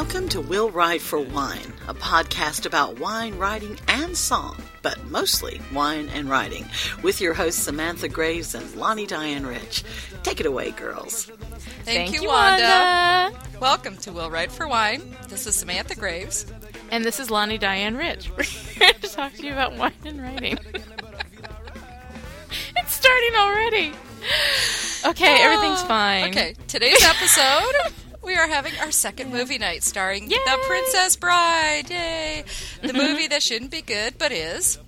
Welcome to Will Write for Wine, a podcast about wine, writing, and song, but mostly wine and writing, with your hosts Samantha Graves and Lani Diane Rich. Take it away, girls. Thank, Thank you, you, Wanda. Wanda. Welcome to Will Write for Wine. This is Samantha Graves. And this is Lani Diane Rich. We're here to talk to you about wine and writing. it's starting already. Okay, everything's Oh, fine. Okay, today's episode, we are having our second movie night starring The Princess Bride. Yay! The movie that shouldn't be good, but is.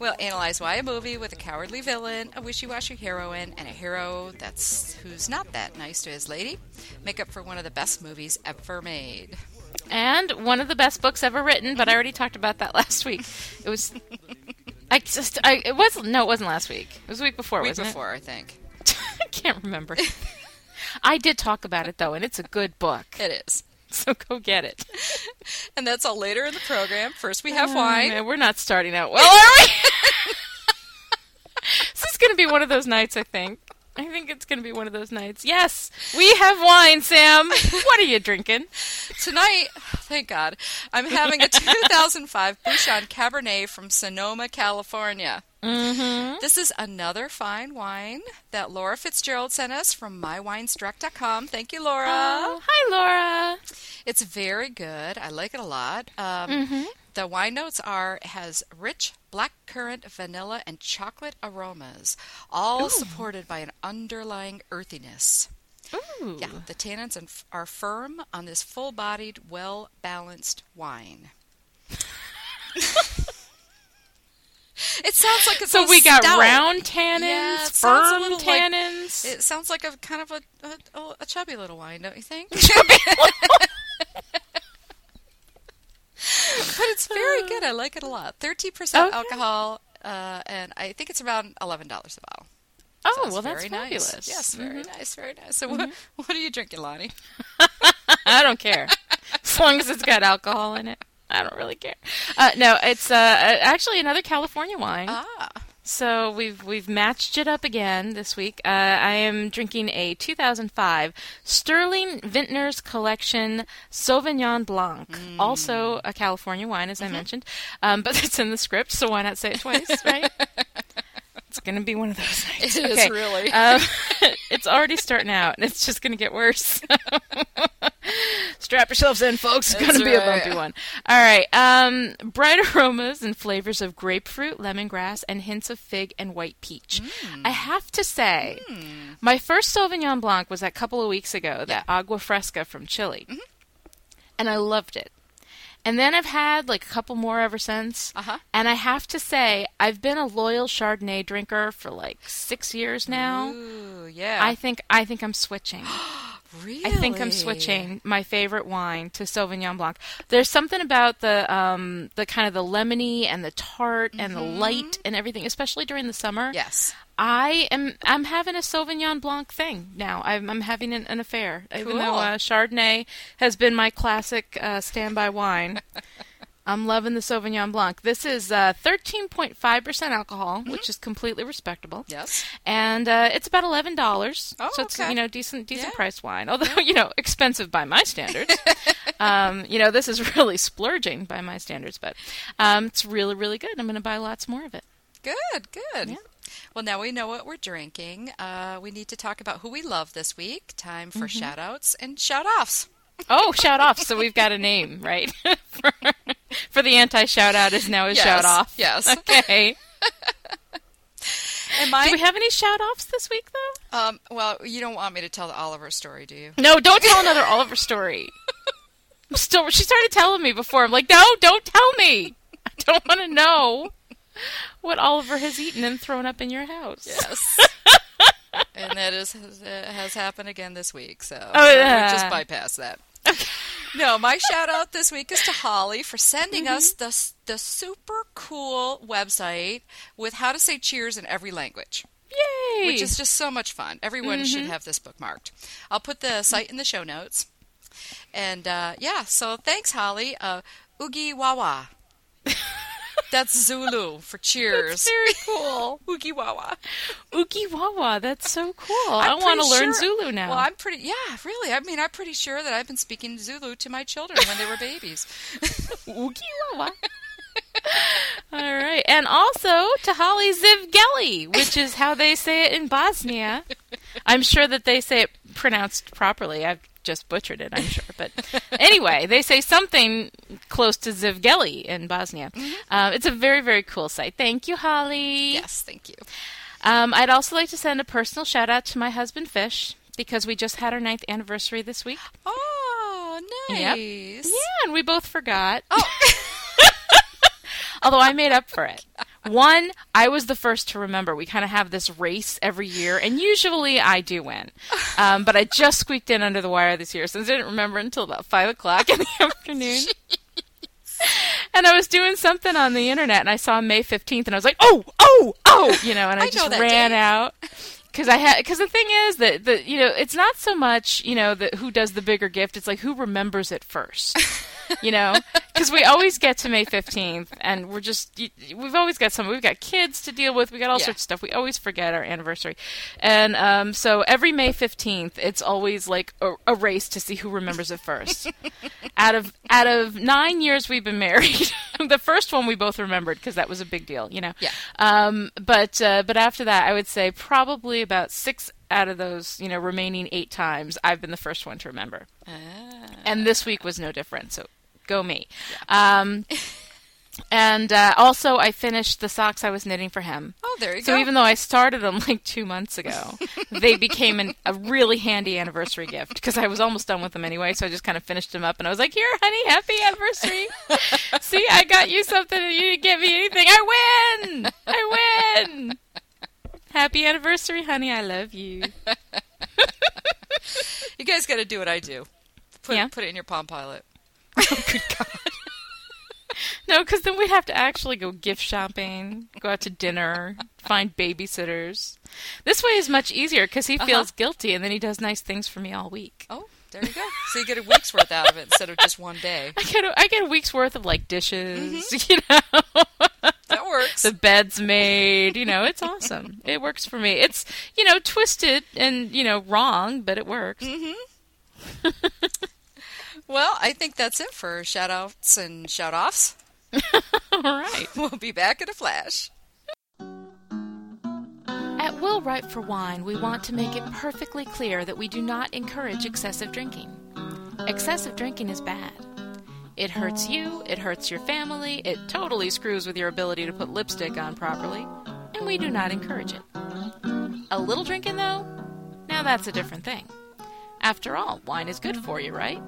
We'll analyze why a movie with a cowardly villain, a wishy-washy heroine, and a hero that's who's not that nice to his lady make up for one of the best movies ever made. And one of the best books ever written, but I already talked about that last week. It was. I just. I, it was. No, it wasn't last week. It was the week before, Week wasn't before, I think. I can't remember. I did talk about it, though, and it's a good book. It is. So go get it. And that's all later in the program. First, we have Oh, wine. man, we're not starting out well, are we? this is going to be one of those nights, I think. I think it's going to be one of those nights. Yes, we have wine, Sam. What are you drinking? Tonight, thank God, I'm having a 2005 Bouchon Cabernet from Sonoma, California. Mm-hmm. This is another fine wine that Laura Fitzgerald sent us from mywinesdirect.com. Thank you, Laura. Oh, hi, Laura. It's very good. I like it a lot. Um, Mm-hmm. The wine notes are it has rich black currant, vanilla, and chocolate aromas, all supported by an underlying earthiness. Ooh. Yeah, the tannins are firm on this full-bodied, well-balanced wine. it sounds like it's So we got stout. round tannins, Yeah, it sounds a firm little like- tannins. It sounds like a kind of a, a a chubby little wine, don't you think? but it's very good. I like it a lot. Thirty percent Okay. alcohol, uh, and I think it's around eleven dollars a bottle. oh, So well, that's very fabulous. nice. Yes, very Mhm. nice, very nice. So, what, what are you drinking, Lani? I don't care. as long as it's got alcohol in it. I don't really care. Uh, no, it's uh, actually another California wine. Ah, So we've we've matched it up again this week. Uh, I am drinking a 2005 Sterling Vintners Collection Sauvignon Blanc, Mm. also a California wine, as I mentioned, um, but it's in the script, so why not say it twice, right? It's going to be one of those nights. it is Okay. really. Um, it's already starting out, and it's just going to get worse. Strap yourselves in, folks. It's going to be a bumpy one. All right. Um, bright aromas and flavors of grapefruit, lemongrass, and hints of fig and white peach. Mm. I have to say, my first Sauvignon Blanc was that couple of weeks ago, that Agua Fresca from Chile. Mm-hmm. And I loved it. And then I've had like a couple more ever since. Uh-huh. And I have to say, I've been a loyal Chardonnay drinker for like six years now. Ooh, yeah. I think I think I'm switching. really. I think I'm switching my favorite wine to Sauvignon Blanc. There's something about the um the kind of the lemony and the tart and the light and everything, especially during the summer. Yes. I am I'm having a Sauvignon Blanc thing now. I'm I'm having an, an affair. Even though uh, Chardonnay has been my classic uh, standby wine. I'm loving the Sauvignon Blanc. This is uh, 13.5% alcohol, which is completely respectable Yes. and uh, it's about eleven dollars. Oh, so it's okay. you know decent decent Yeah. priced wine, although you know expensive by my standards. um, you know this is really splurging by my standards, but um, it's really really good. I'm going to buy lots more of it. Good, good. Yeah. Well, now we know what we're drinking. Uh, we need to talk about who we love this week. Time for Mm-hmm. shout outs and shout offs. Oh, shout off! So we've got a name, right? for, for the anti shout out is now a Yes, shout off. yes. Okay. And Do we have any shout offs this week though? um, well, you don't want me to tell the Oliver story, do you? No, don't tell another Oliver story. I'm still, she started telling me before. I'm like, no, don't tell me. I don't want to know what Oliver has eaten and thrown up in your house. Yes. and that is has, uh, has happened again this week. So Oh, yeah. just bypass that. No, my shout out this week is to Holly for sending Mm-hmm. us the the super cool website with how to say cheers in every language. Yay! which is just so much fun. Everyone should Mm-hmm. have this bookmarked. I'll put the site in the show notes. And uh, yeah, so thanks, Holly. Uh, Oogie Wawa. That's Zulu for cheers. That's Very cool. Oogie Wawa. Ukiwawa, that's so cool. I I'm want to pretty learn sure- Zulu now. Well, I'm pretty. Yeah, really. I mean, I'm pretty sure that I've been speaking Zulu to my children when they were babies. Ukiwawa. All right. And also to Holly Zivgeli, which is how they say it in Bosnia. I'm sure that they say it pronounced properly. I've just butchered it, I'm sure. But anyway, they say something close to Zivgeli in Bosnia. Uh, it's a very, very cool site. Thank you, Holly. yes, thank you. Um, I'd also like to send a personal shout out to my husband, Fish, because we just had our ninth anniversary this week. Oh, Yep. nice. Yeah, and we both forgot. Oh. Although I made up for it. One, I was the first to remember. We kind of have this race every year, and usually I do win. Um, but I just squeaked in under the wire this year, since I didn't remember until about 5 o'clock in the afternoon. And I was doing something on the internet, and I saw May 15th, and I was like, oh, oh, oh, you know, and I, I just ran date. out. Because I had, because the thing is that the, you know, it's not so much, you know, the, who does the bigger gift. It's like who remembers it first, you know, because we always get to May fifteenth, and we're just we've always got some, we've got kids to deal with, we got all Yeah. sorts of stuff. We always forget our anniversary, and um, so every May fifteenth, it's always like a, a race to see who remembers it first. out of out of nine years we've been married, the first one we both remembered because that was a big deal, you know. Yeah. Um, but uh, but after that, I would say probably about six out of those, you know, remaining eight times, I've been the first one to remember. Ah. And this week was no different. So go me. Um, and uh, also, I finished the socks I was knitting for him. Oh, there you So go. So even though I started them like two months ago, they became an, a really handy anniversary gift because I was almost done with them anyway. So I just kind of finished them up, and I was like, "Here, honey, happy anniversary! See, I got you something, and you didn't get me anything. I win! I win! Happy anniversary, honey! I love you." you guys got to do what I do. Put Yeah. put it in your Palm Pilot. Oh, no, because then we'd have to actually go gift shopping, go out to dinner, find babysitters. This way is much easier because he uh-huh. feels guilty, and then he does nice things for me all week. Oh, there you go. so you get a week's worth out of it instead of just one day. I get a, I get a week's worth of like dishes, mm-hmm. you know. That works. the bed's made, you know, it's awesome. It works for me. It's, you know, twisted and, you know, wrong, but it works. Mm-hmm. well, I think that's it for shout outs and shout offs. All right. We'll be back in a flash. At Will Write for Wine, we want to make it perfectly clear that we do not encourage excessive drinking. Excessive drinking is bad. It hurts you, it hurts your family, it totally screws with your ability to put lipstick on properly, and we do not encourage it. A little drinking, though? Now that's a different thing. After all, wine is good for you, right?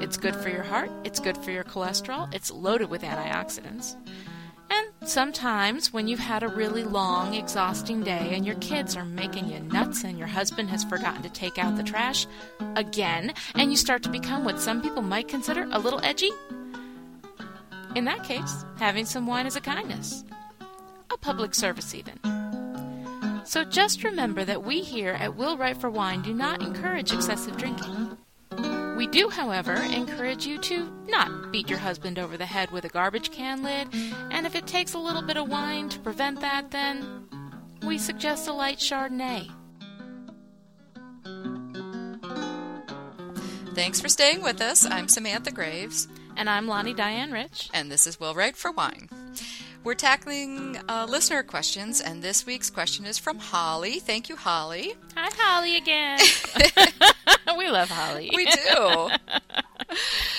It's good for your heart, it's good for your cholesterol, it's loaded with antioxidants. And sometimes, when you've had a really long, exhausting day and your kids are making you nuts and your husband has forgotten to take out the trash again, and you start to become what some people might consider a little edgy, in that case, having some wine is a kindness. A public service, even. So just remember that we here at Will Write for Wine do not encourage excessive drinking. We do, however, encourage you to not beat your husband over the head with a garbage can lid, and if it takes a little bit of wine to prevent that, then we suggest a light Chardonnay. Thanks for staying with us. I'm Samantha Graves, And I'm Lani Diane Rich. and this is Will Write for Wine. We're tackling uh, listener questions, and this week's question is from Holly. Thank you, Holly. Hi, Holly again. we love Holly. We do.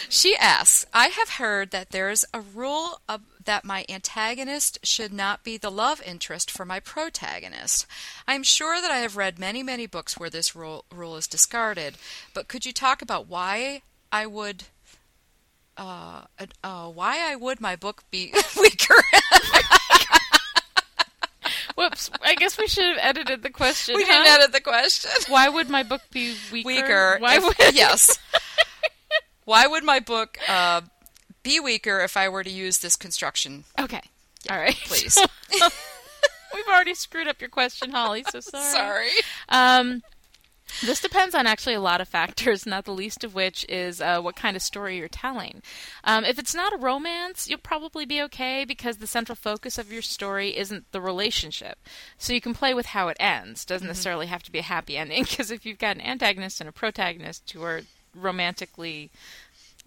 she asks I have heard that there's a rule of, that my antagonist should not be the love interest for my protagonist. I'm sure that I have read many, many books where this rule, rule is discarded, but could you talk about why I would. Uh, uh, why I would my book be weaker? Whoops. I guess we should have edited the question. we huh? didn't edit the question. Why would my book be weaker? Weaker. Why if- would yes. Why would my book uh, be weaker if I were to use this construction? Okay. All right. Please. We've already screwed up your question, Holly. So sorry. Sorry. Um, This depends on actually a lot of factors, not the least of which is uh, what kind of story you're telling. Um, if it's not a romance, you'll probably be okay because the central focus of your story isn't the relationship. So you can play with how it ends. Doesn't mm-hmm. necessarily have to be a happy ending because if you've got an antagonist and a protagonist who are romantically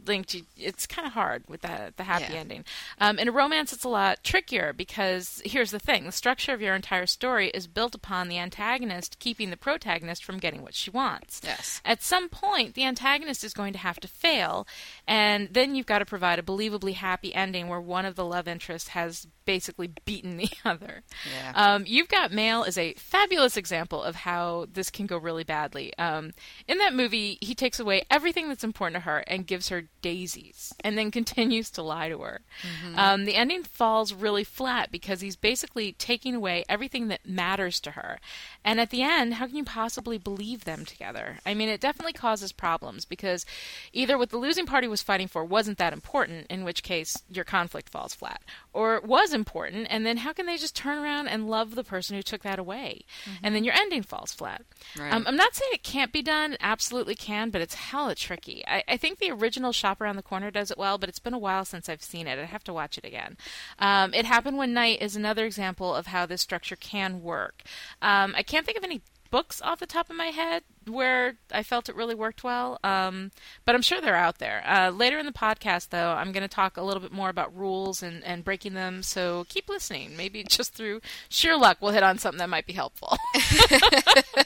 linked it's kind of hard with the the happy yeah. ending um, in a romance it's a lot trickier because here's the thing the structure of your entire story is built upon the antagonist keeping the protagonist from getting what she wants yes at some point the antagonist is going to have to fail and then you've got to provide a believably happy ending where one of the love interests has basically beaten the other. Yeah. Um, You've Got Mail is a fabulous example of how this can go really badly. Um, in that movie, he takes away everything that's important to her and gives her daisies, and then continues to lie to her. Mm-hmm. Um, the ending falls really flat because he's basically taking away everything that matters to her. And at the end, how can you possibly believe them together? I mean, it definitely causes problems because either what the losing party was fighting for wasn't that important, in which case your conflict falls flat, or was important, and then how can they just turn around and love the person who took that away? Mm-hmm. And then your ending falls flat. Right. Um, I'm not saying it can't be done, it absolutely can, but it's hella tricky. I, I, think the original Shop Around the Corner does it well, but it's been a while since I've seen it. I have to watch it again. Um, it Happened One Night is another example of how this structure can work. Um, I can't think of any books off the top of my head where I felt it really worked well, um, but I'm sure they're out there. Uh, later in the podcast, though, I'm going to talk a little bit more about rules and, and breaking them, so keep listening. Maybe just through sheer luck, we'll hit on something that might be helpful.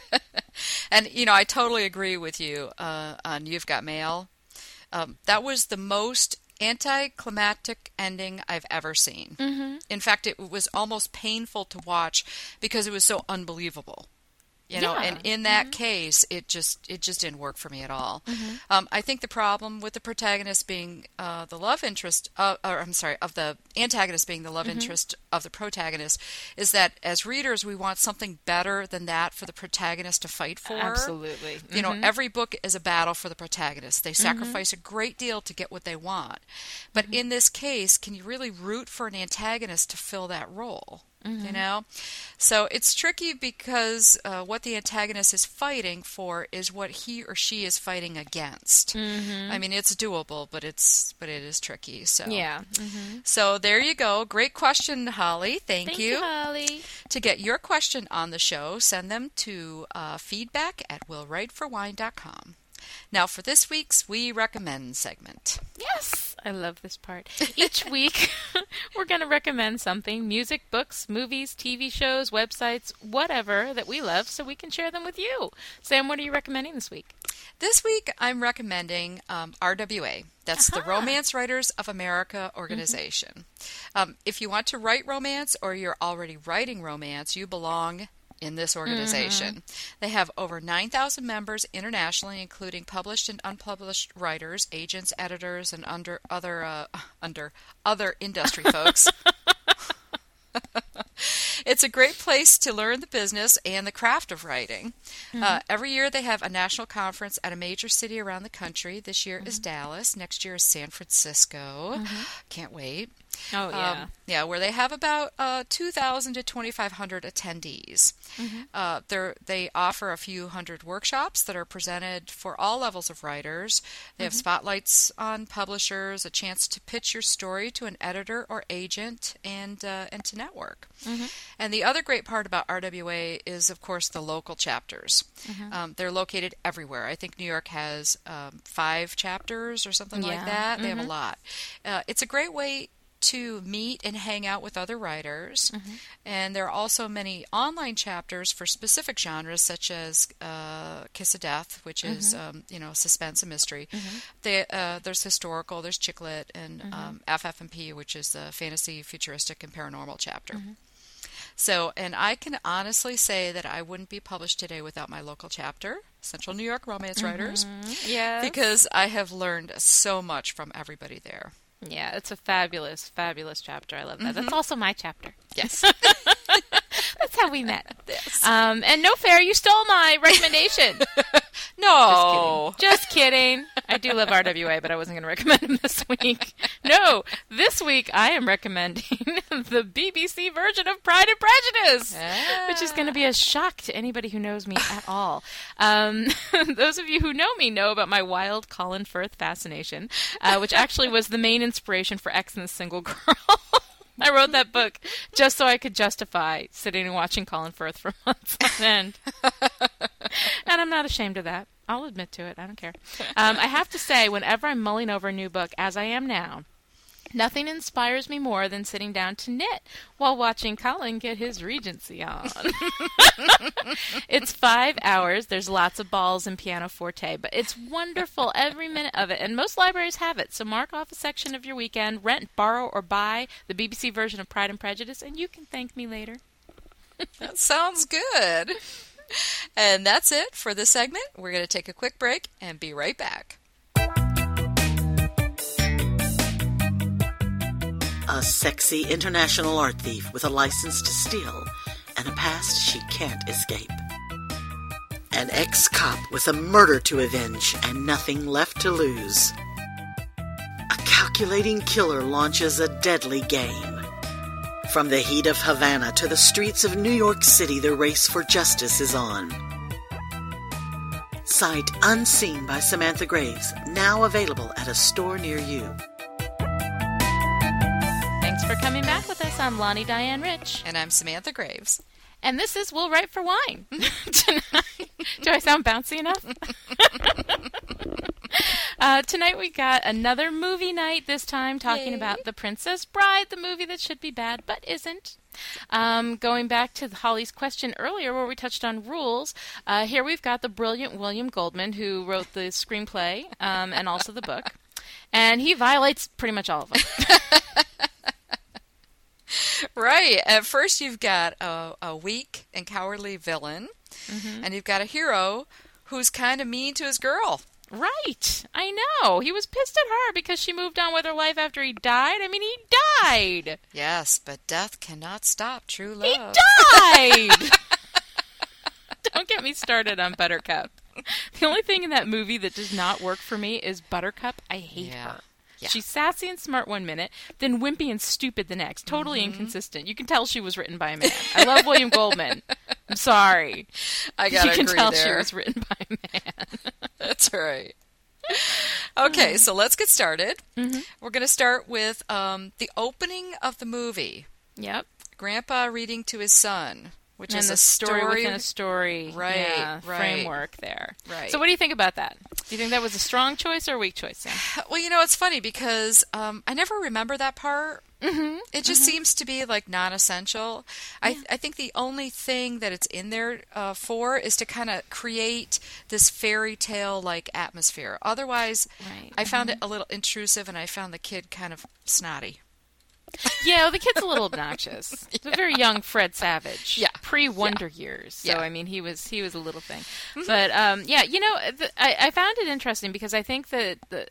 and, you know, I totally agree with you uh, on You've Got Mail. Um, that was the most anticlimactic ending I've ever seen. Mm-hmm. In fact, it was almost painful to watch because it was so unbelievable you know yeah. and in that mm-hmm. case it just it just didn't work for me at all mm-hmm. um, i think the problem with the protagonist being uh, the love interest uh, or i'm sorry of the antagonist being the love mm-hmm. interest of the protagonist is that as readers we want something better than that for the protagonist to fight for absolutely you know mm-hmm. every book is a battle for the protagonist they mm-hmm. sacrifice a great deal to get what they want but mm-hmm. in this case can you really root for an antagonist to fill that role Mm-hmm. You know? So it's tricky because uh, what the antagonist is fighting for is what he or she is fighting against. Mm-hmm. I mean, it's doable, but it's but it is tricky. So yeah. Mm-hmm. So there you go. Great question, Holly. Thank, Thank you. you. Holly. To get your question on the show, send them to uh, feedback at willwriteforwine.com. Now for this week's We Recommend segment. Yes, I love this part. Each week, we're going to recommend something music, books, movies, TV shows, websites, whatever that we love so we can share them with you. Sam, what are you recommending this week? This week, I'm recommending um, RWA. That's uh-huh. the Romance Writers of America organization. Mm-hmm. Um, if you want to write romance or you're already writing romance, you belong in this organization. Mm-hmm. They have over 9,000 members internationally, including published and unpublished writers, agents, editors, and under other uh, under other industry folks. it's a great place to learn the business and the craft of writing. Mm-hmm. Uh, every year they have a national conference at a major city around the country. This year mm-hmm. is Dallas. Next year is San Francisco. Mm-hmm. Can't wait. Oh yeah, um, yeah, where they have about uh, two thousand to twenty five hundred attendees. Mm-hmm. Uh, they offer a few hundred workshops that are presented for all levels of writers. They have mm-hmm. spotlights on publishers, a chance to pitch your story to an editor or agent, and uh, and to network. Mm-hmm. And the other great part about RWA is, of course, the local chapters. Mm-hmm. Um, they're located everywhere. I think New York has um, five chapters or something yeah. like that. They have a Mm-hmm. lot. Uh, it's a great way to meet and hang out with other writers. Mm-hmm. And there are also many online chapters for specific genres, such as uh, Kiss of Death, which mm-hmm. is um, you know suspense and mystery. Mm-hmm. They, uh, there's historical, there's chick lit, and Mm-hmm. um, FF&P, which is the fantasy, futuristic, and paranormal chapter. Mm-hmm. So, and I can honestly say that I wouldn't be published today without my local chapter, Central New York Romance Writers, Yeah, because I have learned so much from everybody there. Yeah, it's a fabulous, fabulous chapter. I love that. Mm-hmm. That's also my chapter. Yes. That's how we met. Yes. Um, and no fair, you stole my recommendation. No. Just kidding. I do love RWA, but I wasn't going to recommend him this week. No, this week I am recommending the BBC version of Pride and Prejudice, which is going to be a shock to anybody who knows me at all. Um, those of you who know me know about my wild Colin Firth fascination, uh, which actually was the main inspiration for Ex and the Single Girl. I wrote that book just so I could justify sitting and watching Colin Firth for months on end. and I'm not ashamed of that. I'll admit to it. I don't care. Um, I have to say, whenever I'm mulling over a new book, as I am now, Nothing inspires me more than sitting down to knit while watching Colin get his Regency on. it's five hours. There's lots of balls and pianoforte, but it's wonderful every minute of it. And most libraries have it. So mark off a section of your weekend, rent, borrow, or buy the BBC version of Pride and Prejudice, and you can thank me later. That sounds good. And that's it for this segment. We're going to take a quick break and be right back. A sexy international art thief with a license to steal and a past she can't escape. An ex cop with a murder to avenge and nothing left to lose. A calculating killer launches a deadly game. From the heat of Havana to the streets of New York City, the race for justice is on. Sight Unseen by Samantha Graves, now available at a store near you. Thanks for coming back with us. I'm Lani Diane Rich. And I'm Samantha Graves. And this is We'll Write for Wine. tonight, do I sound bouncy enough? uh, tonight we got another movie night, this time talking Yay. about The Princess Bride, the movie that should be bad but isn't. Um, going back to Holly's question earlier, where we touched on rules, uh, here we've got the brilliant William Goldman, who wrote the screenplay um, and also the book. And he violates pretty much all of them. Right. At first, you've got a, a weak and cowardly villain, and you've got a hero who's kind of mean to his girl. Right. I know. He was pissed at her because she moved on with her life after he died. I mean, he died. Yes, but death cannot stop true love. He died. Don't get me started on Buttercup. The only thing in that movie that does not work for me is Buttercup. I hate Yeah. her. Yeah. She's sassy and smart one minute, then wimpy and stupid the next. Totally Mm-hmm. inconsistent. You can tell she was written by a man. I love William Goldman. I'm sorry. I gotta you can agree tell there. she was written by a man. That's right. Okay, so let's get started. We're going to start with um, the opening of the movie. Yep. Grandpa reading to his son, which and is the a story, story. within a story Right, yeah, right. framework there. Right. So, what do you think about that? Do you think that was a strong choice or a weak choice, Sam? Well, you know, it's funny because um, I never remember that part. Mm-hmm, it just seems to be like non-essential. I I think the only thing that it's in there uh, for is to kind of create this fairy tale like atmosphere. Otherwise, Right, I found it a little intrusive, and I found the kid kind of snotty. Yeah, well, the kid's a little obnoxious. He's a very young Fred Savage. Yeah. pre Wonder Years. So Yeah. I mean, he was he was a little thing. Mm-hmm. But um, yeah, you know, the, I, I found it interesting because I think that the,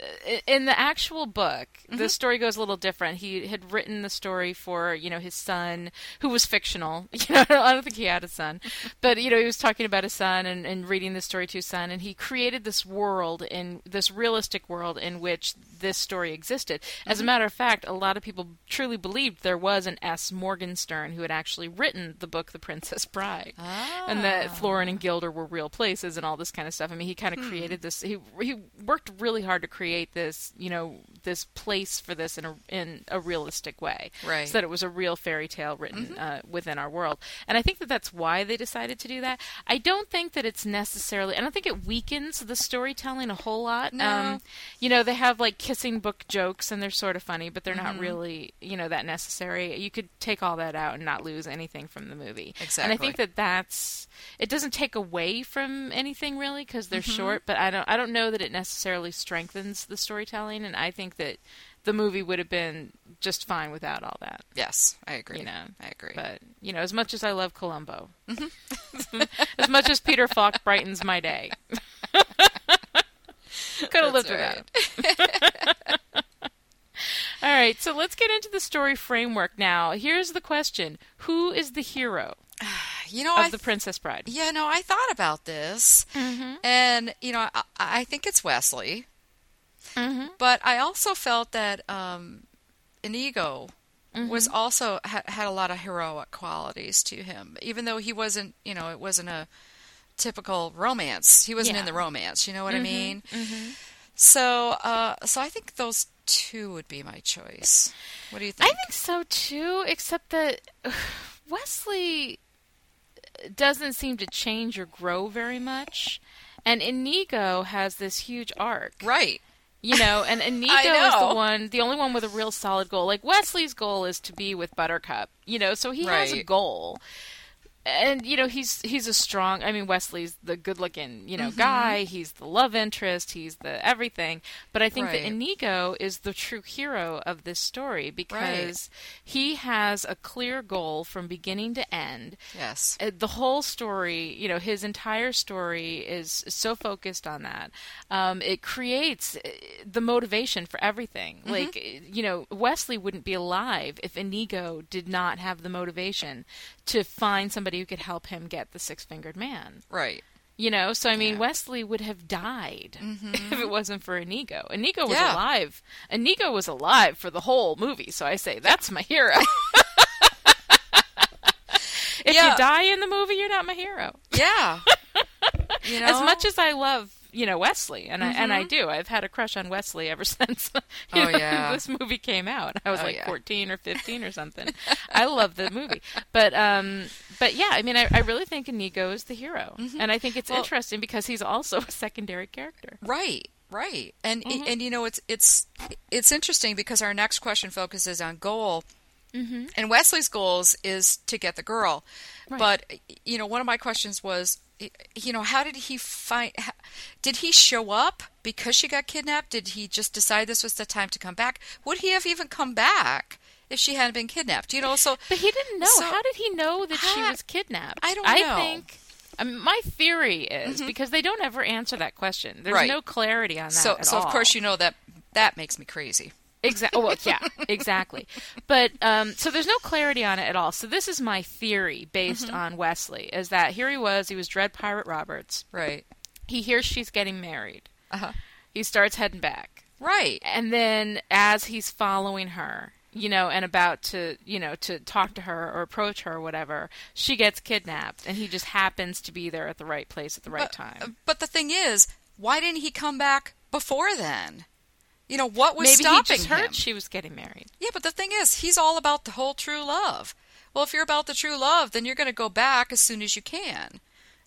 in the actual book, the mm-hmm. story goes a little different. He had written the story for you know his son, who was fictional. You know, I don't think he had a son, but you know, he was talking about his son and, and reading the story to his son, and he created this world in this realistic world in which this story existed. As a mm-hmm. matter of fact, a lot of people truly believed there was an S. Morgenstern who had actually written the book The Princess Bride, and that Florin and Guilder were real places and all this kind of stuff. I mean, he kind of created this. He he worked really hard to create this, you know, this place for this in a in a realistic way, Right. So that it was a real fairy tale written uh, within our world. And I think that that's why they decided to do that. I don't think that it's necessarily. I don't think it weakens the storytelling a whole lot. No. Um, you know, they have like kissing book jokes, and they're sort of funny, but they're not really, you know, that necessary. You could take all that out and not lose anything from the movie. Exactly. And I think that that's. It doesn't take away from anything really because they're mm-hmm. short, but I don't. I don't know that it necessarily strengthens the storytelling, and I think that the movie would have been just fine without all that. Yes, I agree. You know, I agree. But you know, as much as I love Columbo, mm-hmm. as much as Peter Falk brightens my day, could have lived That's without. All right, so let's get into the story framework now. Here's the question: Who is the hero? you know, of I the Princess Bride. yeah, no, I thought about this, Mm-hmm. and you know, I, I think it's Wesley, Mm-hmm. but I also felt that um, Inigo was Mm-hmm. also ha- had a lot of heroic qualities to him, even though he wasn't, you know, it wasn't a typical romance. He wasn't Yeah. in the romance. You know what I Mhm, mean? So, uh, so I think those two would be my choice. What do you think? I think? so too, except that Wesley doesn't seem to change or grow very much. And Inigo has this huge arc, right. you know. And Inigo I is the one, the only one with a real solid goal. Like Wesley's goal is to be with Buttercup, you know. So he has a goal, and you know he's he's a strong. I mean, Wesley's the good-looking, you Mm-hmm. know, guy. He's the love interest. He's the everything. But I think Right. that Inigo is the true hero of this story because he has a clear goal from beginning to end. Yes. Uh, The whole story, you know, his entire story is so focused on that. Um, it creates uh, the motivation for everything. Like, uh, you know, Wesley wouldn't be alive if Inigo did not have the motivation to find somebody who could help him get the six fingered man. Right. You know, so I mean, Yeah. Mm-hmm. Wesley would have died if it wasn't for Inigo. Inigo was Yeah. alive. Inigo was alive for the whole movie, so I say that's my hero. if Yeah. you die in the movie, you're not my hero. Yeah. you know? As much as I love, you know, Wesley, and I and I Mhm. do. I've had a crush on Wesley ever since Oh, know, yeah. this movie came out. I was Oh, like yeah. 14 or 15 or something. I love the movie, but um, but yeah, I mean, I, I really think Inigo is the hero, and I think it's Mm-hmm. Well- interesting because he's also a secondary character. Right, right, and Mhm. and you know it's it's it's interesting because our next question focuses on goal, Mm-hmm. and Wesley's goals is to get the girl, Right. but you know one of my questions was, you know, how did he find? how- Did he show up because she got kidnapped? Did he just decide this was the time to come back? Would he have even come back if she hadn't been kidnapped? You know, so But he didn't know. So- How did he know that she was kidnapped? I don't I know. think. I mean, my theory is because they don't ever answer that question. There's Right. no clarity on that. so so of all. course you know that that makes me crazy. Exactly. Well, yeah, exactly. But um, so there's no clarity on it at all. So this is my theory based Mm-hmm. on Wesley: is that here he was, he was Dread Pirate Roberts. Right. He hears she's getting married. Uh huh. He starts heading back, Right. and then as he's following her, you know, and about to, you know, to talk to her or approach her or whatever, she gets kidnapped, and he just happens to be there at the right place at the right but, time. Uh, but the thing is, why didn't he come back before then? You know what was Maybe he stopping just heard him? she was getting married. Yeah, but the thing is, he's all about the whole true love. Well, if you're about the true love, then you're going to go back as soon as you can.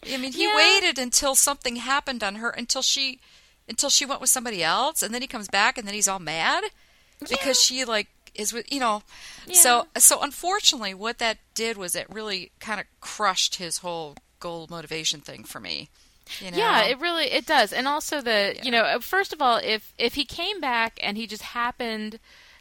I mean, he Yeah. waited until something happened on her until she until she went with somebody else and then he comes back and then he's all mad because she like is with, you know. So so unfortunately what that did was it really kind of crushed his whole goal motivation thing for me. You know? Yeah, it really it does. And also the Yeah. you know, uh, first of all, if if he came back and he just happened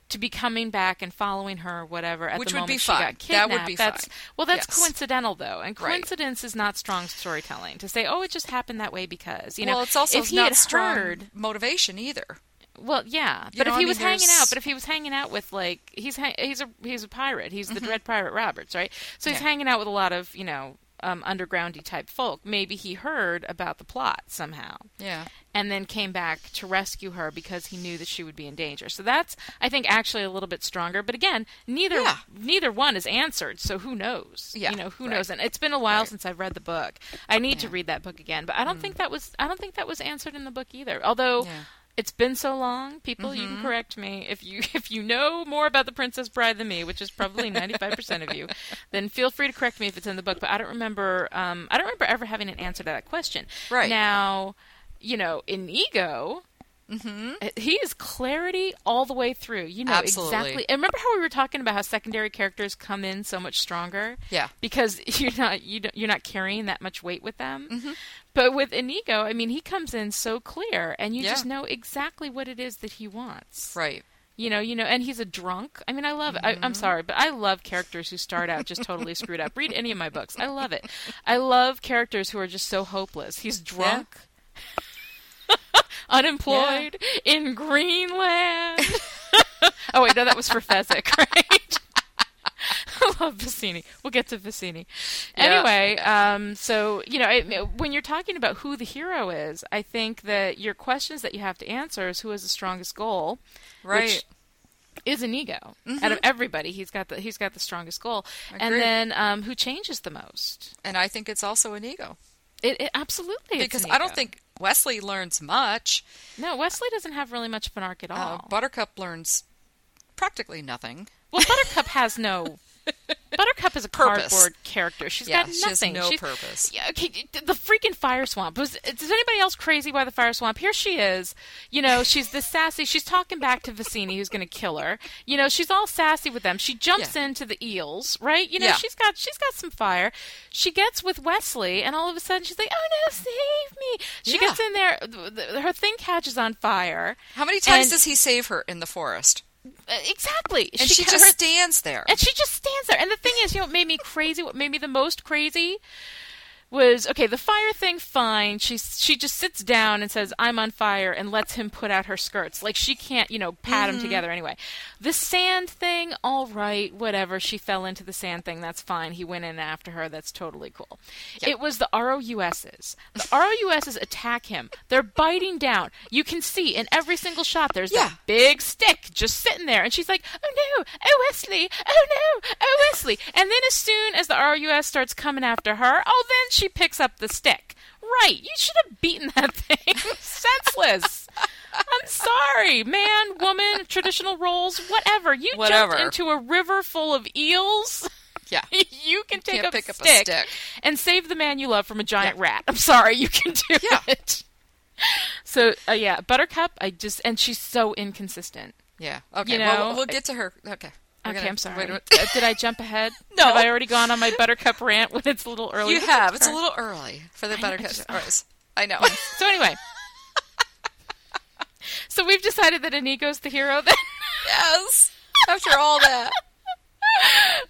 to be coming back and following her or whatever at Which the would moment be she fine. got kidnapped, That would be that's fine. well that's Yes. coincidental though. And Right. coincidence is not strong storytelling to say, "Oh, it just happened that way because." You know, well, it's also if he not had strong heard motivation either. Well, yeah, You but know, if I he mean, was hanging out, but if he was hanging out with like he's ha- he's a he's a pirate, he's the Dread Pirate Roberts, right? So he's Mm-hmm. Yeah. hanging out with a lot of you know um, undergroundy type folk. Maybe he heard about the plot somehow, Yeah. and then came back to rescue her because he knew that she would be in danger. So that's I think actually a little bit stronger. But again, neither Yeah. neither one is answered. So who knows? Yeah, you know who right. knows. And it's been a while Right. since I've read the book. I need to Yeah. Mm. read that book again. But I don't think that was I don't think that was answered in the book either. Although. Yeah. It's been so long, people. You Mm-hmm. can correct me if you if you know more about the Princess Bride than me, which is probably ninety five percent of you. Then feel free to correct me if it's in the book. But I don't remember. Um, I don't remember ever having an answer to that question. Right. now, you know, Inigo, Mm-hmm. he is clarity all the way through. You know Absolutely. exactly. And remember how we were talking about how secondary characters come in so much stronger Yeah. because you're not you don't, you're not carrying that much weight with them. Mm-hmm. But with Inigo, I mean, he comes in so clear, and you Yeah. just know exactly what it is that he wants. Right. You know, you know, and he's a drunk. I mean, I love. I, Mm-hmm. I'm sorry, but I love characters who start out just totally screwed up. Read any of my books. I love it. I love characters who are just so hopeless. He's drunk. Unemployed in Greenland. oh wait, no, that was for Fezzik, right? I love Vizzini. We'll get to Vizzini. Yeah. Anyway, um, so you know, it, when you're talking about who the hero is, I think that your questions that you have to answer is who has the strongest goal, Right. Which is Inigo. Out of everybody, he's got the he's got the strongest goal, and then um, who changes the most? And I think it's also Inigo. It, it absolutely Because I don't think Wesley learns much. no Wesley doesn't have really much of an arc at Uh, all. Buttercup learns practically nothing. Well, Buttercup has no. Buttercup is a Purpose. cardboard character. She's Yeah, got nothing. she no She's- purpose. Yeah, okay, the freaking fire swamp. Was is anybody else crazy by the fire swamp? Here she is. You know, she's this sassy. She's talking back to Vizzini, who's going to kill her. You know, she's all sassy with them. She jumps Yeah. into the eels, right? You know, Yeah. she's got she's got some fire. She gets with Wesley, and all of a sudden she's like, "Oh no, save me!" She gets in there. th- th- Her thing catches on fire. How many times And- does he save her in the forest? Exactly. And she, ca- just her- stands there. and she just stands there. And the thing is, you know, what made me crazy, what made me the most crazy was okay, the fire thing fine. She she just sits down and says, "I'm on fire," and lets him put out her skirts. Like she can't, you know, pat Mm-hmm. them together anyway. The sand thing, all right, whatever. She fell into the sand thing. That's fine. He went in after her. That's totally cool. It was the ROUSs. The ROUSs attack him. They're biting down. You can see in every single shot. There's Yeah. that big stick just sitting there, and she's like, "Oh no, oh Wesley, oh no, oh Wesley!" And then as soon as the ROUS starts coming after her, oh, then she picks up the stick. Right, you should have beaten that thing senseless. I'm sorry, man, woman, traditional roles, whatever. You Whatever. jumped into a river full of eels. yeah. you can take up, pick up a stick stick. and save the man you love from a giant Yeah. rat. I'm sorry, you can do Yeah. it. So uh, yeah, Buttercup. I just and she's so inconsistent. Yeah. Okay. You know, we'll, we'll get to her. Okay. We're Okay, I'm sorry. wait minute. Uh, Did I jump ahead? No. Have I already gone on my Buttercup rant when it's a little early? You have. It's a little early for the know, better I just-. I know. So anyway, so we've decided that Inigo's the hero. Then. yes. After all that.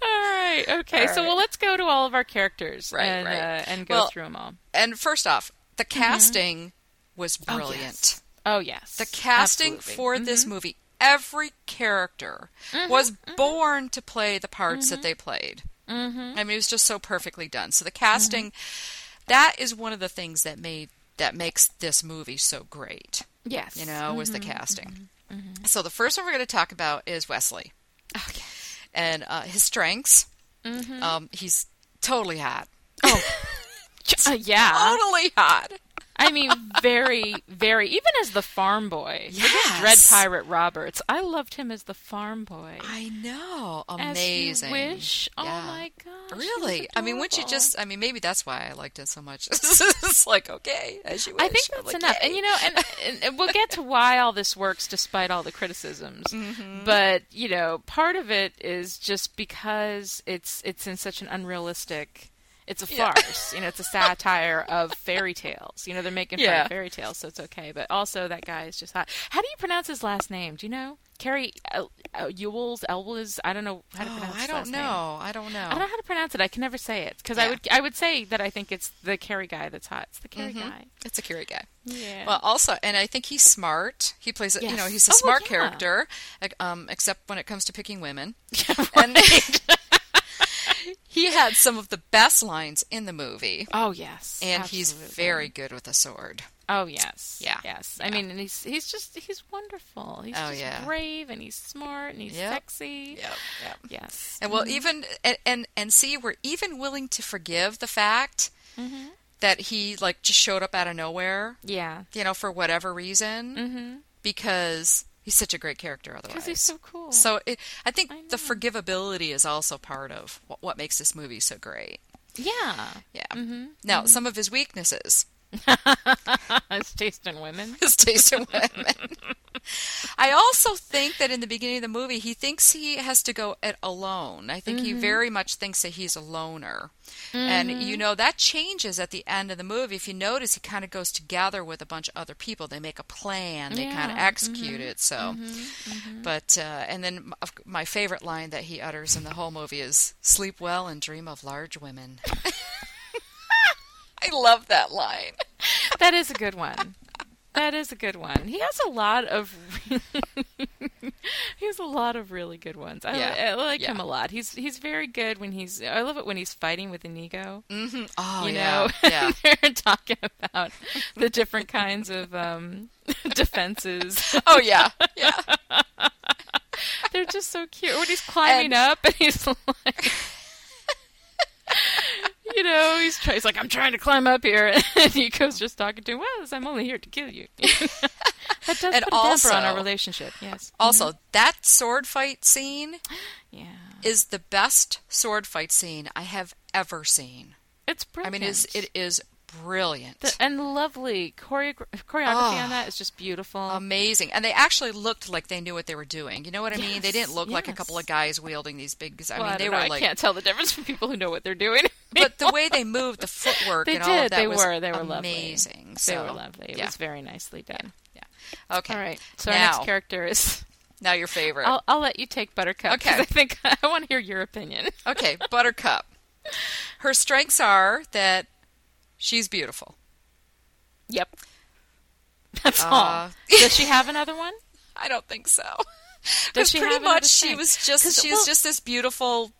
all right. Okay. All So well, let's go to all of our characters Right, and right. Uh, and go Well, through them all. And first off, the casting was Mm-hmm. Oh, brilliant. yes. Oh yes. The casting Absolutely. for this movie, every character was born to play the parts that they played. Mm-hmm. I mean, it was just so perfectly done. So the casting, that is one of the things that made that makes this movie so great. yes. You know, was the casting. So the first one we're going to talk about is Wesley Okay. and uh, his strengths. Um, he's totally hot. Uh, yeah. Totally hot. I mean, very, very. Even as the farm boy, Yes. Dread Pirate Roberts. I loved him as the farm boy. I know. As Amazing. you wish. Oh my god. Really? I mean, wouldn't you just? I mean, maybe that's why I liked it so much. it's like okay, as you wish. I think that's like, enough. And you know, and, and, and we'll get to why all this works despite all the criticisms. Mm-hmm. But you know, part of it is just because it's it's in such an unrealistic. It's a Yeah. farce, you know. It's a satire of fairy tales. You know, they're making fun of fairy tales, so it's okay. But also, that guy is just hot. How do you pronounce his last name? Do you know? Cary uh, uh, Ewells, Elwes. I don't know how to pronounce. Oh, pronounce. I don't know. name. I don't know. I don't know how to pronounce it. I can never say it because I would I would say that I think it's the Cary guy that's hot. It's the Cary guy. It's a Cary guy. Yeah. Well, also, and I think he's smart. He plays, a, you know, he's a Oh, smart yeah. character, um, except when it comes to picking women. Yeah, And he had some of the best lines in the movie, Oh yes, and he's very good with a sword. Oh yes, Yeah. yes. I mean, and he's he's just he's wonderful. He's Oh, just yeah. brave and he's smart and he's Yep. sexy. Yep, yep. Yes. And well, even and, and and see, we're even willing to forgive the fact Mm-hmm. that he like just showed up out of nowhere, Yeah. you know, for whatever reason, Mm-hmm. because he's such a great character. Otherwise, Because he's so cool. So it, I think I the forgivability is also part of what, what makes this movie so great. yeah. Yeah. Mm-hmm. Now, some of his weaknesses, his taste in women. his taste in women. I also think that in the beginning of the movie, he thinks he has to go it alone. I think Mm-hmm. he very much thinks that he's a loner. And, you know, that changes at the end of the movie. If you notice, he kind of goes together with a bunch of other people. They make a plan, they kind of Yeah. Mm-hmm. execute it. So, but, uh, and then my favorite line that he utters in the whole movie is sleep well and dream of large women. Love that line. that is a good one. That is a good one. He has a lot of he has a lot of really good ones. I, Yeah. I like Yeah. him a lot. He's he's very good when he's. I love it when he's fighting with Inigo. Mm-hmm. Oh you yeah, know, yeah. they're talking about the different kinds of um, defenses. Oh yeah, yeah. They're just so cute. When he's climbing And- up and he's like, you know, he's, try- he's like, I'm trying to climb up here, and Inigo's just talking to him. Well, I'm only here to kill you. that does And put a damper on our relationship. Yes. Also, mm-hmm. that sword fight scene Yeah. is the best sword fight scene I have ever seen. It's I mean, it is, it is brilliant. The, and lovely choreogra- choreography on ah, that is just beautiful. Amazing. And they actually looked like they knew what they were doing. You know what I mean? They didn't look like a couple of guys wielding these big. I Well, mean, they don't were know. like. I can't tell the difference from people who know what they're doing. But the way they moved, the footwork, they and did. all of that they was were. They were lovely. amazing. They were lovely. It yeah. was very nicely done. yeah. Okay. All right. So our next character is. Now your favorite. I'll, I'll let you take Buttercup. Okay. I think I want to hear your opinion. Okay, Buttercup. Her strengths are that she's beautiful. Yep. That's Uh, all. Does she have another one? I don't think so. Does she pretty have much she strength? was just she's well- just this beautiful